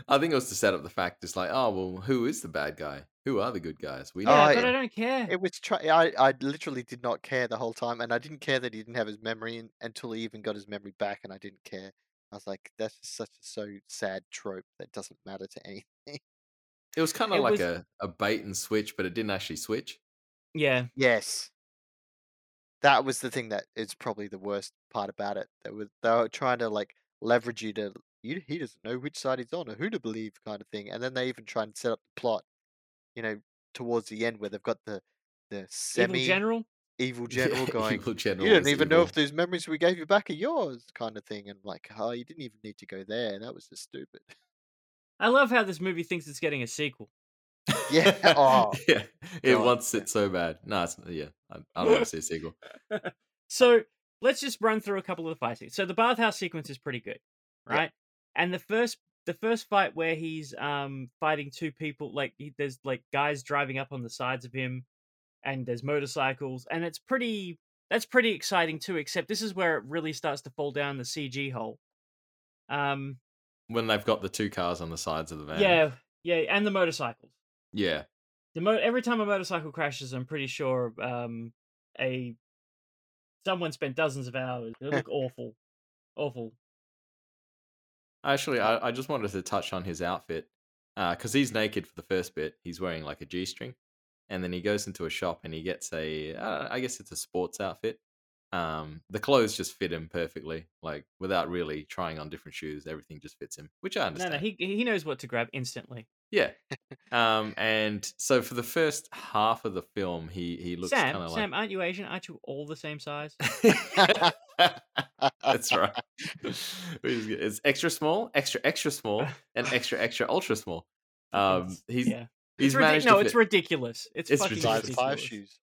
I think it was to set up the fact it's like, oh well, who is the bad guy? Who are the good guys? We Oh, know. yeah, I- but I don't care. It was try. I I literally did not care the whole time, and I didn't care that he didn't have his memory in, until he even got his memory back, and I didn't care. I was like, "That's just such a so sad trope that doesn't matter to anything." It was kind of like was- a, a bait and switch, but it didn't actually switch. Yeah, Yes. That was the thing that is probably the worst part about it. They were they were trying to like leverage you to you he doesn't know which side he's on or who to believe kind of thing. And then they even try and set up the plot, you know, towards the end where they've got the the semi evil general. evil general going Evil general You don't even know if those memories we gave you back are yours kind of thing and like, oh you didn't even need to go there. That was just stupid. I love how this movie thinks it's getting a sequel. Yeah, oh, yeah. It God, wants it so bad. No, it's yeah. I, I don't want to see a sequel. So let's just run through a couple of the fight scenes. So the bathhouse sequence is pretty good, Yeah. right? And the first the first fight where he's um fighting two people, like he, there's like guys driving up on the sides of him, and there's motorcycles, and it's pretty that's pretty exciting too. Except this is where it really starts to fall down the CG hole. Um, When they've got the two cars on the sides of the van. yeah, yeah, and the motorcycles. Yeah. The mo- every time a motorcycle crashes, I'm pretty sure um a someone spent dozens of hours. They look awful, awful. Actually, I, I just wanted to touch on his outfit because he's naked for the first bit. He's wearing like a G string, and then he goes into a shop and he gets a, uh, I guess it's a sports outfit. Um, the clothes just fit him perfectly, like without really trying on different shoes. Everything just fits him, which I understand. No, no, he he knows what to grab instantly. Yeah. Um, and so for the first half of the film, he he looks Sam, kind of Sam, aren't you Asian? Aren't you all the same size? That's right. It's extra small, extra extra small, and extra extra ultra small. Um, he's yeah. he's It's ridic- managed no, to it's ridiculous. It's, It's fucking ridiculous. five shoes.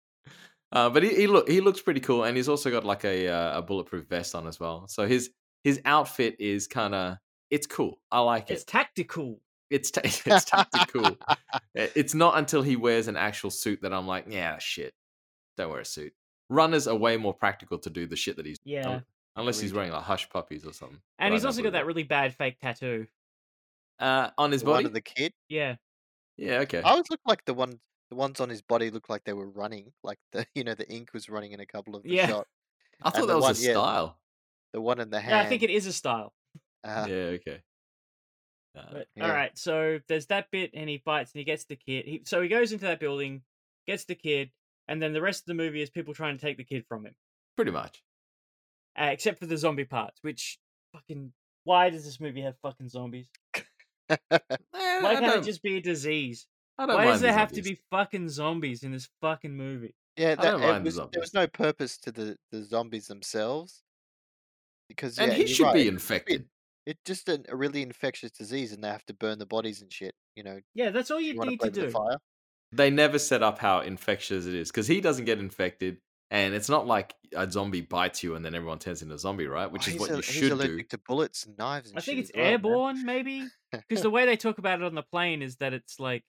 Uh, but he, he look he looks pretty cool, and he's also got like a uh, a bulletproof vest on as well. So his his outfit is kind of it's cool. I like It's it. It's tactical. It's ta- it's tactical. It's not until he wears an actual suit that I'm like, yeah, shit, don't wear a suit. Runners are way more practical to do the shit that he's Yeah. un- unless he's wearing like hush puppies or something. And I he's also got that really bad fake tattoo. uh, on his The one body. of the kid. Yeah. Yeah, okay. I always looked like the one the ones on his body looked like they were running. Like the you know, the ink was running in a couple of the Yeah. shot. I thought and that was one- a yeah. style. The one in the hand. Yeah, I think it is a style. uh, yeah, okay. Uh, But Yeah. all right, so there's that bit, and he fights, and he gets the kid. He, so he goes into that building, gets the kid, and then the rest of the movie is people trying to take the kid from him, pretty much. uh, except for the zombie parts. Which fucking why does this movie have fucking zombies? Eh, Why can't it just be a disease? I don't Why does the there have to be fucking zombies in this fucking movie? yeah, that mind the there was no purpose to the, the zombies themselves. Because And yeah, he should right, be infected. It's just a, a really infectious disease, and they have to burn the bodies and shit. You know, Yeah, that's all you you need to do. the. They never set up how infectious it is because he doesn't get infected. And it's not like a zombie bites you and then everyone turns into a zombie, right? Oh, Which Oh, is what al- you should do. to bullets and knives and I think it's as well, man. airborne, maybe. Because the way they talk about it on the plane is that it's like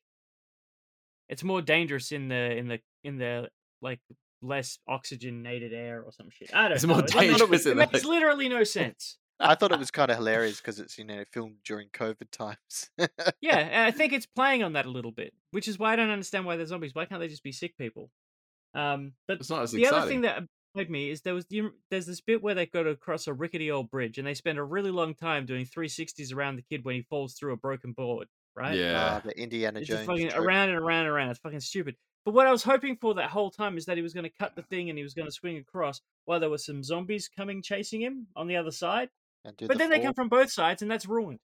it's more dangerous in the in the in the like less oxygenated air or some shit. I don't It's know. more dangerous it makes literally no sense. I thought it was kind of hilarious because it's you know filmed during COVID times. Yeah, and I think it's playing on that a little bit, which is why I don't understand why they're zombies. Why can't they just be sick people? Um, but It's not as the exciting. other thing that annoyed me is there was you- there's this bit where they go to cross a rickety old bridge and they spend a really long time doing 360s around the kid when he falls through a broken board, right? yeah. uh, the Indiana Jones. just fucking trope. around and around and around. It's fucking stupid. But what I was hoping for that whole time is that he was going to cut the thing and he was going to swing across while there were some zombies coming chasing him on the other side. And do But the then they come from both sides and that's ruined.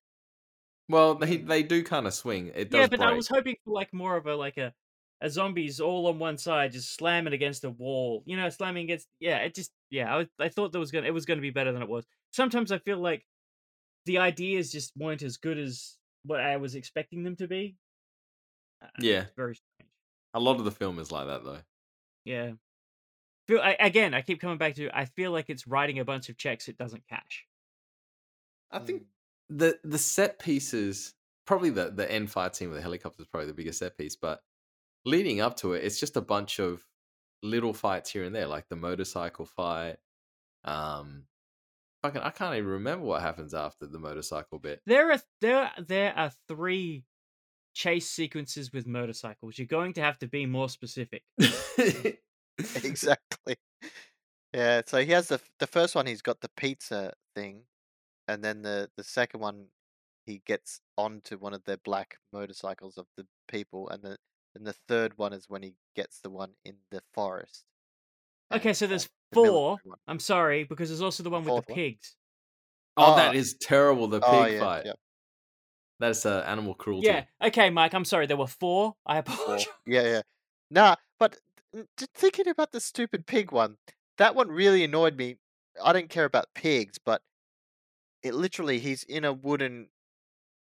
Well, they they do kind of swing. It does Yeah, but break. I was hoping for like more of a like a a zombies all on one side just slamming against a wall. You know, slamming against yeah, it just yeah, I was, I thought that was going to it was going to be better than it was. Sometimes I feel like the ideas just weren't as good as what I was expecting them to be. Uh, Yeah. very strange. A lot of the film is like that, though. Yeah. Feel I, again, I keep coming back to I feel like it's writing a bunch of checks it doesn't cash. I think Mm. the the set pieces, probably the the end fight scene with the helicopter is probably the biggest set piece, but leading up to it, it's just a bunch of little fights here and there, like the motorcycle fight. Um, fucking, I can't even remember what happens after the motorcycle bit. There are there there are three chase sequences with motorcycles. You're going to have to be more specific. exactly. Yeah, so he has the the first one. He's got the pizza thing, and then the the second one, he gets onto one of the black motorcycles of the people, and the and the third one is when he gets the one in the forest. Okay, so there's the four. one. I'm sorry because there's also the one with fourth the one? pigs. oh, that Oh, is terrible. The pig Oh yeah, fight. yeah. That's uh, animal cruelty. Yeah. Okay, Mike. I'm sorry. There were four. I Four. apologize. Yeah, yeah. Nah, but th- th- thinking about the stupid pig one, that one really annoyed me. I don't care about pigs, but it literally he's in a wooden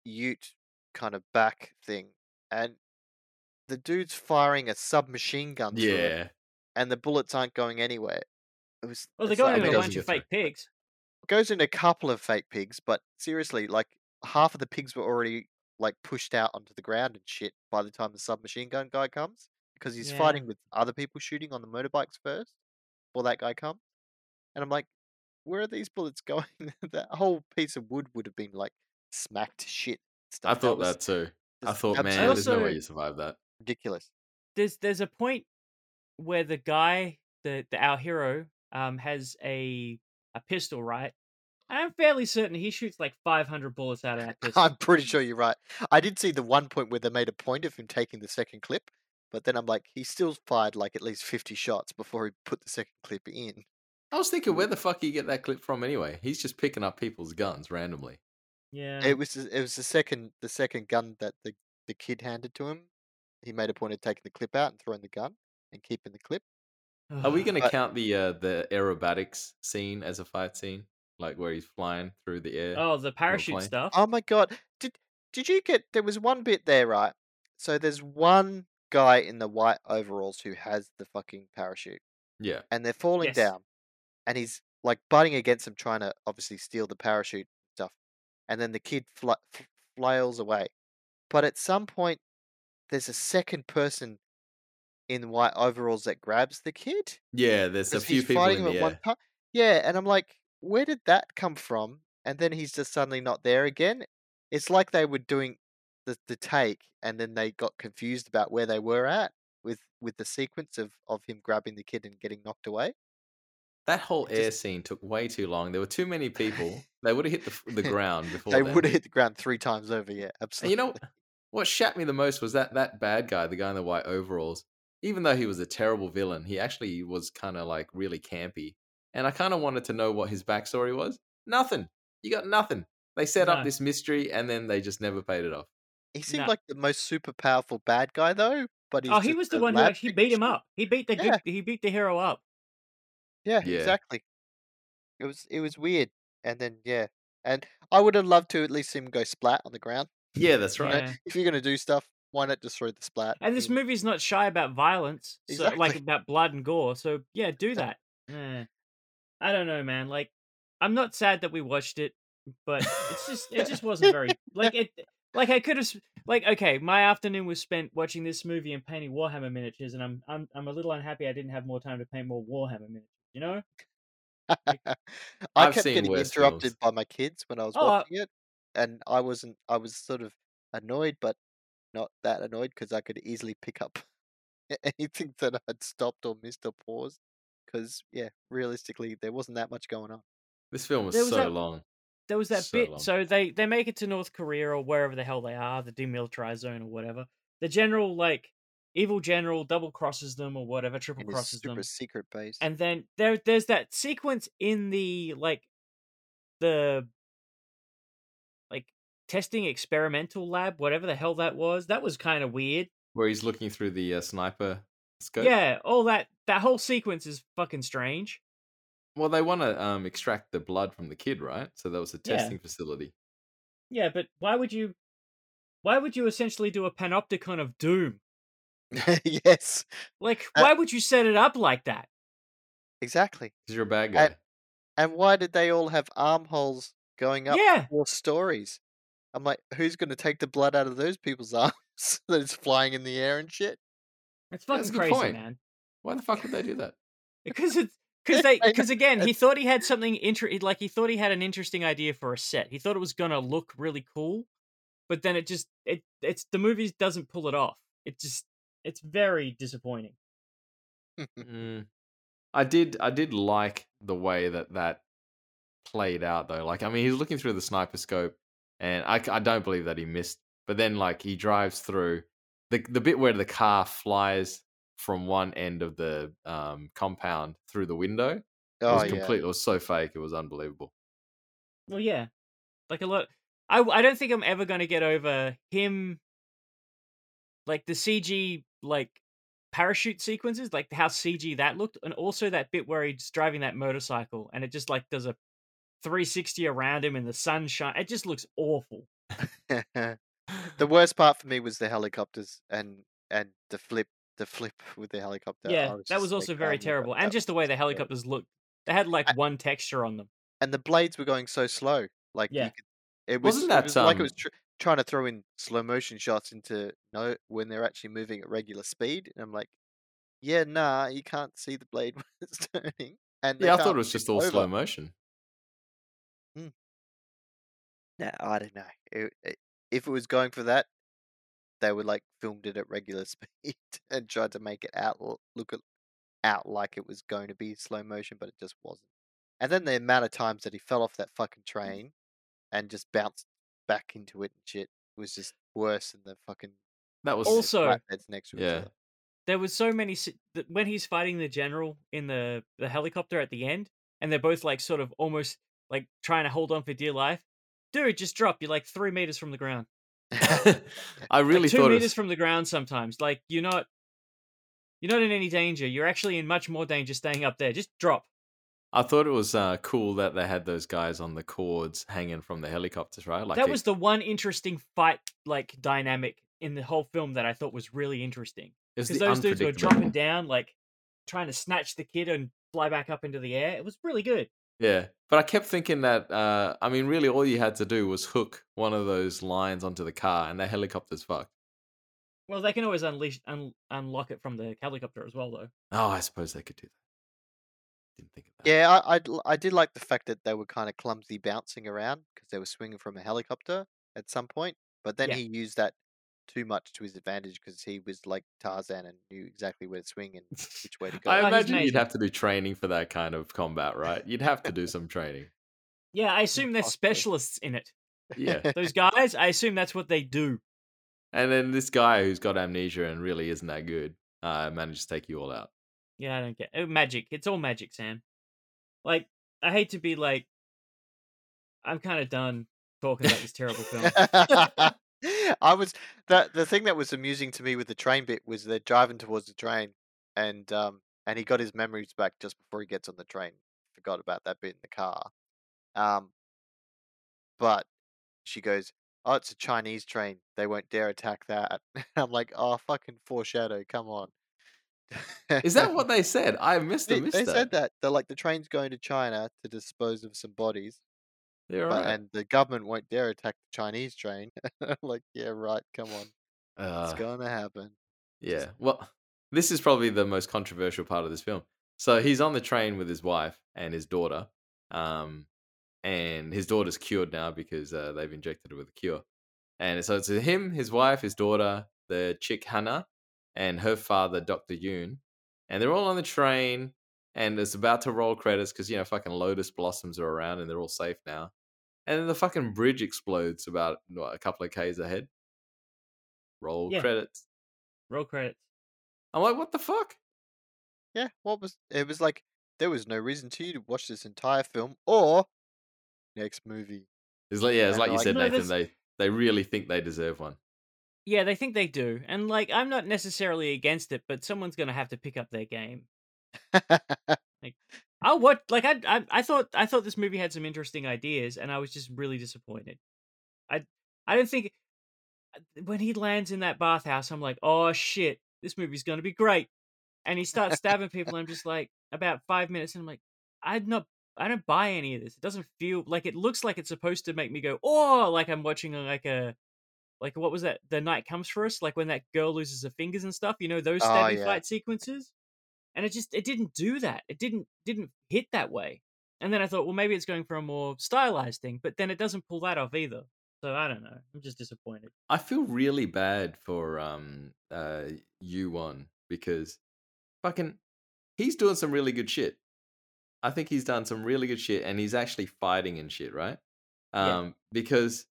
ute kind of back thing, and the dude's firing a submachine gun Yeah. and the bullets aren't going anywhere. It was Well, they're it's like- going into a bunch of fake pigs. goes into a couple of fake pigs, but seriously, like half of the pigs were already like pushed out onto the ground and shit by the time the submachine gun guy comes because he's Yeah. fighting with other people shooting on the motorbikes first before that guy comes. And I'm like, where are these bullets going? that whole piece of wood would have been like smacked to shit. Stuff. I thought was that too. I thought, man, there's no way you survive that. ridiculous. There's there's a point where the guy, the, the our hero, um, has a a pistol, right? I'm fairly certain he shoots like 500 bullets out of that pistol. I'm pretty sure you're right. I did see the one point where they made a point of him taking the second clip, but then I'm like, he still fired like at least 50 shots before he put the second clip in. I was thinking, where the fuck do you get that clip from anyway? He's just picking up people's guns randomly. yeah. It was the- it was the second the second gun that the the kid handed to him. He made a point of taking the clip out and throwing the gun and keeping the clip. Are we going to But- count the uh, the aerobatics scene as a fight scene, like where he's flying through the air? Oh, the parachute plane. stuff. Oh my god! Did did you get? There was one bit there, right? So there's one guy in the white overalls who has the fucking parachute, Yeah, and they're falling Yes. down, and he's like butting against him, trying to obviously steal the parachute stuff, and then the kid fl- f- flails away. But at some point, there's a second person in white overalls that grabs the kid. yeah. There's a few people fighting in him the at one air. time. Yeah, and I'm like, where did that come from? And then he's just suddenly not there again. It's like they were doing the the take, and then they got confused about where they were at with with the sequence of of him grabbing the kid and getting knocked away. That whole air just- scene took way too long. There were too many people. They would have hit the the ground before. They would have hit the ground three times over. Yeah, And absolutely. you know what what shat me the most was that that bad guy, the guy in the white overalls. Even though he was a terrible villain, he actually was kind of like really campy. And I kind of wanted to know what his backstory was. Nothing. You got nothing. They set No. up this mystery and then they just never paid it off. he seemed No. like the most super powerful bad guy though. But he's oh, he was the one who actually beat him up. He beat the Yeah. he beat the hero up. Yeah, Yeah. exactly. It was it was weird, and then yeah, and I would have loved to at least see him go splat on the ground. Yeah, that's you know, right. Yeah. If you're gonna do stuff, Why not just throw the splat? And this movie's not shy about violence, so, like Exactly. about blood and gore. So yeah, do that. Eh. I don't know, man. Like, I'm not sad that we watched it, but it's just it just wasn't very like it. Like I could have like okay, my afternoon was spent watching this movie and painting Warhammer miniatures, and I'm I'm I'm a little unhappy I didn't have more time to paint more Warhammer miniatures. You know? I kept getting interrupted films. by my kids when I was Oh, uh watching it, and I wasn't. I was sort of annoyed, but not that annoyed because I could easily pick up anything that I'd stopped or missed or paused. Because yeah, realistically, there wasn't that much going on. This film was was so that- long. there was that So bit. long. So they they make it to North Korea or wherever the hell they are, the demilitarized zone or whatever. The general like evil general double crosses them or whatever, triple crosses super them. secret base. And then there there's that sequence in the like the like testing experimental lab, whatever the hell that was. That was kind of weird. Where he's looking through the uh, sniper scope. Yeah, all that that whole sequence is fucking strange. Well, they want to um, extract the blood from the kid, right? So that was a Yeah. testing facility. Yeah, but why would you why would you essentially do a panopticon of doom? yes, Like Uh, why would you set it up like that? exactly. Because you're a bad guy. And- And why did they all have armholes going up Yeah. four stories? I'm like, who's going to take the blood out of those people's arms that is flying in the air and shit? It's That's fucking a good crazy, point. man. Why the fuck would they do that? Because it's because they because again he thought he had something inter like he thought he had an interesting idea for a set. He thought it was gonna look really cool, but then it just it it's the movie doesn't pull it off. It just it's very disappointing. Mm. I did. I did like the way that that played out, though. Like, I mean, he's looking through the sniper scope, and I, I don't believe that he missed. But then, like, he drives through the the bit where the car flies from one end of the um, compound through the window. It oh was yeah, complete. It was so fake. It was unbelievable. Well, yeah, like a lot. I I don't think I'm ever gonna get over him. Like the CG like parachute sequences, like how CG that looked, and also that bit where he's driving that motorcycle and it just like does a 360 around him in the sunshine. It just looks awful. the worst part for me was the helicopters and and the flip, the flip with the helicopter. Yeah, that was also oh very my terrible, and just the way the helicopters looked. They had like I- one texture on them. and the blades were going so slow. Like you Yeah. could, it was, Wasn't it that, was like it um, was tr- trying to throw in slow motion shots into no when they're actually moving at regular speed. And I'm like, yeah, nah, you can't see the blade when it's turning. And Yeah, I thought it was just all slow over. motion. Hmm. No, I don't know. It, it, if it was going for that, they would like filmed it at regular speed and tried to make it out look out like it was going to be slow motion, but it just wasn't. And then the amount of times that he fell off that fucking mm. train and just bounced back into it and shit was just worse than the fucking That was Also- flatbeds next to each yeah. other. There was so many when he's fighting the general in the the helicopter at the end, and they're both like sort of almost like trying to hold on for dear life. Dude, just drop. You're like three meters from the ground. I really like two thought it meters was, from the ground. Sometimes, like you're not, you're not in any danger. You're actually in much more danger staying up there. Just drop. I thought it was uh, cool that they had those guys on the cords hanging from the helicopters, right? Like that was the one interesting fight like dynamic in the whole film that I thought was really interesting. Because those dudes were dropping down, like trying to snatch the kid and fly back up into the air. It was really good. Yeah, but I kept thinking that. Uh, I mean, really, all you had to do was hook one of those lines onto the car, and the helicopter's fucked. Well, they can always unleash un- unlock it from the helicopter as well, though. Oh, I suppose they could do that. Didn't think of that. Yeah, I, I d- I did like the fact that they were kind of clumsy bouncing around because they were swinging from a helicopter at some point. But then Yeah. he used that too much to his advantage because he was like Tarzan and knew exactly where to swing and which way to go. I imagine you'd have to do training for that kind of combat, right? You'd have to do some training. Yeah, I assume they're specialists in it. Yeah. Those guys, I assume that's what they do. And then this guy who's got amnesia and really isn't that good uh, managed to take you all out. Yeah, I don't get oh, magic. It's all magic, Sam. Like, I hate to be like, I'm kind of done talking about this terrible film. I was the the thing that was amusing to me with the train bit was they're driving towards the train and um and he got his memories back just before he gets on the train. Forgot about that bit in the car. Um but she goes, oh, it's a Chinese train. They won't dare attack that. I'm like, oh, fucking foreshadow. Come on. Is that what they said? I missed they, missed they that. said that? They're like the train's going to China to dispose of some bodies, They're right. and the government won't dare attack the Chinese train. Like, yeah, right. Come on, Uh, it's gonna happen. Yeah. Well, this is probably the most controversial part of this film. So he's on the train with his wife and his daughter. Um, and his daughter's cured now because uh, they've injected her with a cure. And so it's him, his wife, his daughter, the chick Hannah, and her father, Dr. Yoon. And they're all on the train and it's about to roll credits because, you know, fucking lotus blossoms are around and they're all safe now. And then the fucking bridge explodes about what, a couple of Ks ahead. Roll Yeah. credits. Roll credits. I'm like, what the fuck? Yeah, what was it? Was like there was no reason to you to watch this entire film or next movie. It's like yeah, it's like you said, No, Nathan. They they really think they deserve one. Yeah, they think they do, and like I'm not necessarily against it, but someone's gonna have to pick up their game. Oh, what? Like I, I, I thought, I thought this movie had some interesting ideas, and I was just really disappointed. I, I don't think uh, when he lands in that bathhouse, I'm like, oh shit, this movie's gonna be great. And he starts stabbing people, and I'm just like, about five minutes, and I'm like, I'm not, I don't buy any of this. It doesn't feel like it looks like it's supposed to make me go, oh, like I'm watching like a, like what was that? The night comes for us, like when that girl loses her fingers and stuff. You know those Oh, yeah. fight sequences and it just it didn't do that it didn't didn't hit that way and then i thought well maybe it's going for a more stylized thing but then it doesn't pull that off either so i don't know i'm just disappointed I feel really bad for um uh Joo Won because fucking he's doing some really good shit. I think he's done some really good shit and he's actually fighting and shit, right? Yeah. Um because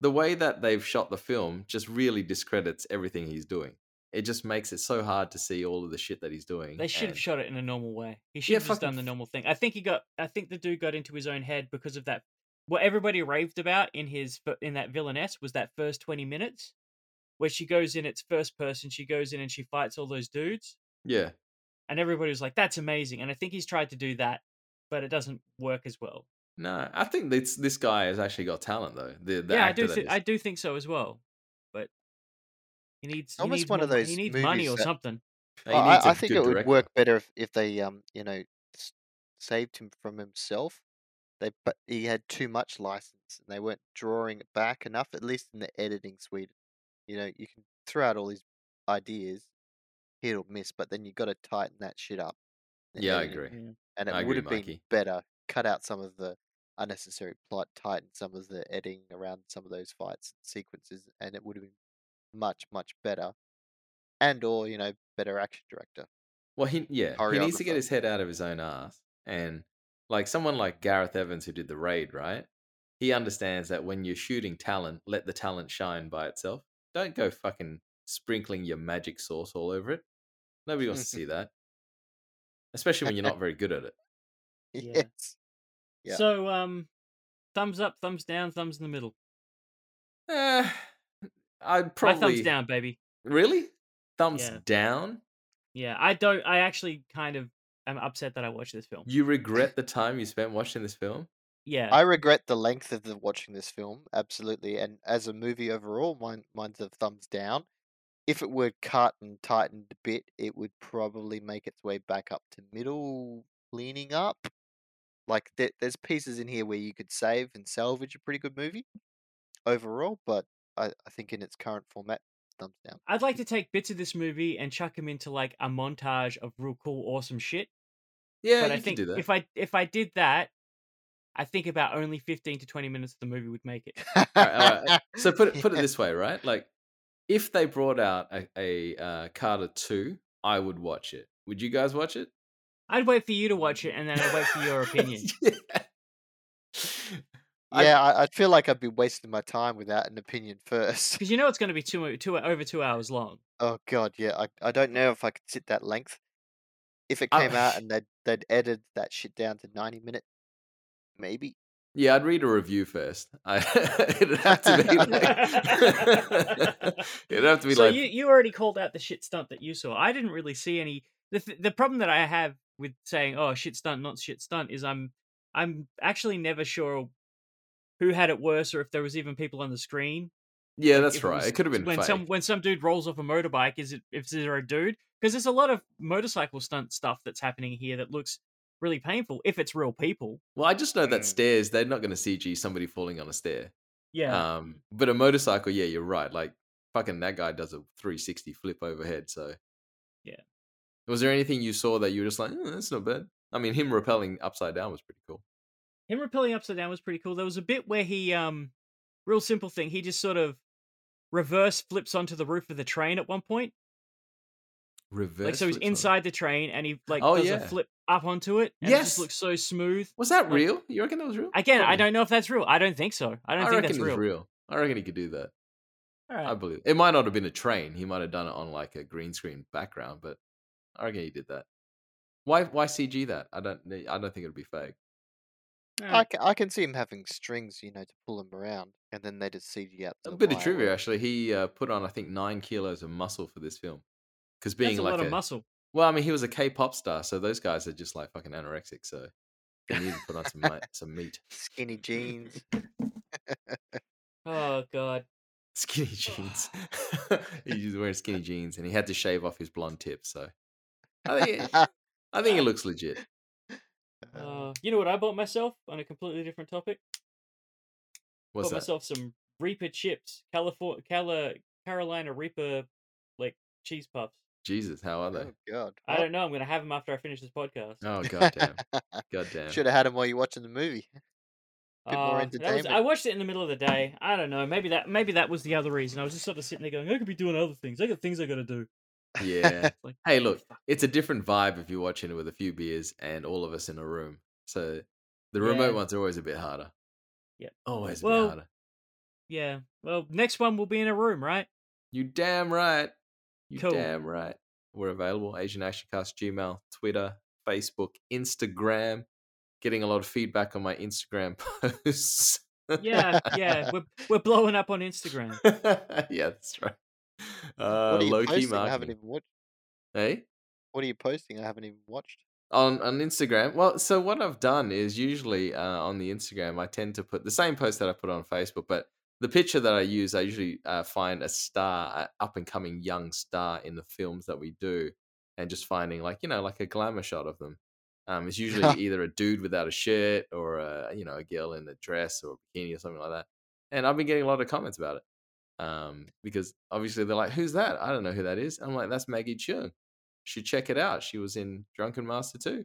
the way that they've shot the film just really discredits everything he's doing. It just makes it so hard to see all of the shit that he's doing. they should have shot it in a normal way he should Yeah, have just done the normal thing i think he got i think the dude got into his own head because of that what everybody raved about in his in that villainess was that first 20 minutes where she goes in it's first person she goes in and she fights all those dudes Yeah. and everybody was like that's amazing and i think he's tried to do that but it doesn't work as well No, I think this this guy has actually got talent though. The, the yeah, I do. Th- I do think so as well. But he needs he Almost needs one of those He needs money or that- something. he I, needs a I think good it would director. work better if, if they um you know saved him from himself. They but he had too much license and they weren't drawing it back enough. At least in the editing suite, you know you can throw out all these ideas, hit or miss, but then you got to tighten that shit up. in the Yeah, I agree. And it I would agree, have been Mikey. better. Cut out some of the unnecessary plot, tighten some of the editing around some of those fights and sequences, and it would have been much much better. And or you know better action director. Well, he yeah, he needs to get his head out of his own ass, and like someone like Gareth Evans who did the raid, right? He understands that when you're shooting talent, let the talent shine by itself. Don't go fucking sprinkling your magic sauce all over it. Nobody wants to see that, especially when you're not very good at it. Yes. Yeah. So um, thumbs up, thumbs down, thumbs in the middle. Eh, I'd My probably thumbs down, baby. Really, thumbs Yeah. down. Yeah, I don't. I actually kind of am upset that I watched this film. You regret the time you spent watching this film. Yeah, I regret the length of the watching this film, absolutely. And as a movie overall, mine mine's a thumbs down. If it were cut and tightened a bit, it would probably make its way back up to middle, leaning up. Like there, there's pieces in here where you could save and salvage a pretty good movie overall, but I, I think in its current format, thumbs down. I'd like to take bits of this movie and chuck them into like a montage of real cool, awesome shit. Yeah, but I think if I if I did that, I think about only fifteen to twenty minutes of the movie would make it. Alright, alright. So put it put it this way, right? Like, if they brought out a, a uh, Carter two, I would watch it. Would you guys watch it? I'd wait for you to watch it and then I'd wait for your opinion. yeah. I- Yeah, I, I feel like I'd be wasting my time without an opinion first. Because you know it's going to be two, two over two hours long. Oh god, yeah. I, I don't know if I could sit that length. If it I- came out and they'd they'd edited that shit down to ninety minutes, maybe. Yeah, I'd read a review first. I, it'd have to be like, it'd have to be so like you you already called out the shit stunt that you saw. I didn't really see any. The th- the problem that I have with saying oh shit stunt not shit stunt is I'm I'm actually never sure who had it worse or if there was even people on the screen Yeah, Like, that's it right. was- It could have been when fake. some when some dude rolls off a motorbike. Is it if there a dude? Because there's a lot of motorcycle stunt stuff that's happening here that looks really painful if it's real people. Well, I just know that Mm. stairs, they're not going to CG somebody falling on a stair. Yeah, Um, but a motorcycle, yeah, you're right. Like fucking that guy does a 360 flip overhead. So. Was there anything you saw that you were just like, "Eh, that's not bad? I mean, him rappelling upside down was pretty cool. him rappelling upside down was pretty cool. There was a bit where he, um, real simple thing. He just sort of reverse flips onto the roof of the train at one point. Reverse. like so, he's flips on- inside the train and he like Oh, does yeah. a flip up onto it. And It Yes. just looks so smooth. Was that like- real? You reckon that was real? Again, I don't know if that's real. I don't think so. I don't I think reckon that's it's real. real. I reckon he could do that. All I believe it might not have been a train. He might have done it on like a green screen background, but I reckon he did that. Why? Why CG that? I don't. I don't think it'd be fake. I, right. ca- I can see him having strings, you know, to pull him around, and then they just CG out. A the bit of trivia, actually. He uh, put on, I think, nine kilos of muscle for this film. Because being That's a like lot a of muscle. well, I mean, he was a K-pop star, so those guys are just like fucking anorexic. So they need to put on some mi- some meat. Skinny jeans. Oh god. Skinny jeans. he was wearing skinny jeans, and he had to shave off his blonde tips. So I think it, I think it looks legit. Uh, you know what I bought myself on a completely different topic? What's bought that? myself some Reaper chips, California, Cala, Carolina Reaper, like cheese puffs. Jesus, how are they? oh God. I don't know. I'm gonna have them after I finish this podcast. Oh goddamn, goddamn. Should have had them while you're watching the movie. Uh, was- I watched it in the middle of the day. I don't know. Maybe that maybe that was the other reason. I was just sort of sitting there going, I could be doing other things. I got things I gotta do. Yeah. Like, Hey, look, it's a different vibe if you're watching it with a few beers and all of us in a room. So the remote Yeah. ones are always a bit harder. Yeah. Always a bit harder. Yeah. Well, next one will be in a room, right? You damn right. You Cool. damn right. We're available. Asian Action Cast, Gmail, Twitter, Facebook, Instagram. Getting a lot of feedback on my Instagram posts. Yeah, yeah. We're we're blowing up on Instagram. yeah, that's right. Uh, what are you low posting? I haven't even watched. Hey? What are you posting? I haven't even watched. on on Instagram. Well, so what I've done is usually uh, on the Instagram, I tend to put the same post that I put on Facebook, but the picture that I use, I usually uh, find a star, up and coming young star in the films that we do, and just finding like you know like a glamour shot of them. Um, it's usually either a dude without a shirt or a you know a girl in a dress or a bikini or something like that. And I've been getting a lot of comments about it um, because obviously they're like, "Who's that? I don't know who that is." I'm like, "That's Maggie Cheung." should check it out. She was in Drunken Master 2.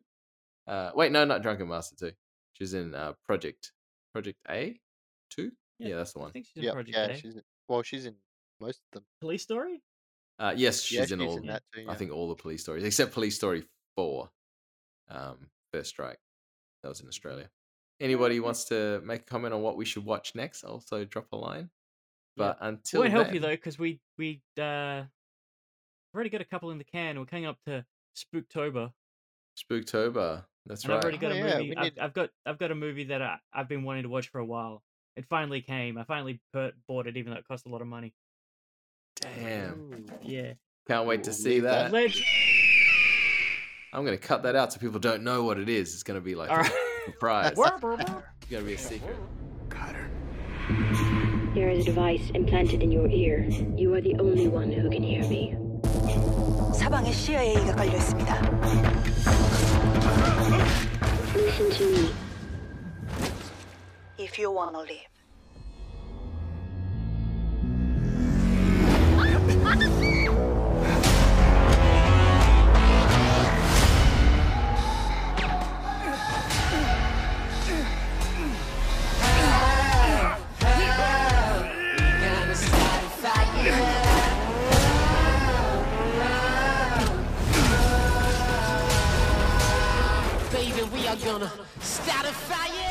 Uh, wait, no, not Drunken Master 2. She was in uh, Project Project A 2? Yeah, Yeah, that's the one. I one. think she's in Yeah, Project yeah. A. She's in, well, she's in most of them. Police Story. Uh, yes, she's yeah, in all. in that too. I think all the police stories except Police Story 4. Um, First Strike. That was in Australia. Anybody wants to make a comment on what we should watch next? Also, drop a line. But It until won't help you though, because we we uh already got a couple in the can. We're coming up to Spooktober. Spooktober. That's And I've already got Oh, a movie. we I've, need- I've got I've got a movie that I, I've been wanting to watch for a while. It finally came. I finally per- bought it, even though it cost a lot of money. Damn. Ooh. Yeah, Can't wait to see leave that. that. Leg- I'm going to cut that out so people don't know what it is. It's going to be like All a right. surprise. It's going to be a secret. There is a device implanted in your ear. You are the only one who can hear me. 사방에 CIA가 깔려 있습니다. Listen to me. If you wanna live. are gonna start a fire.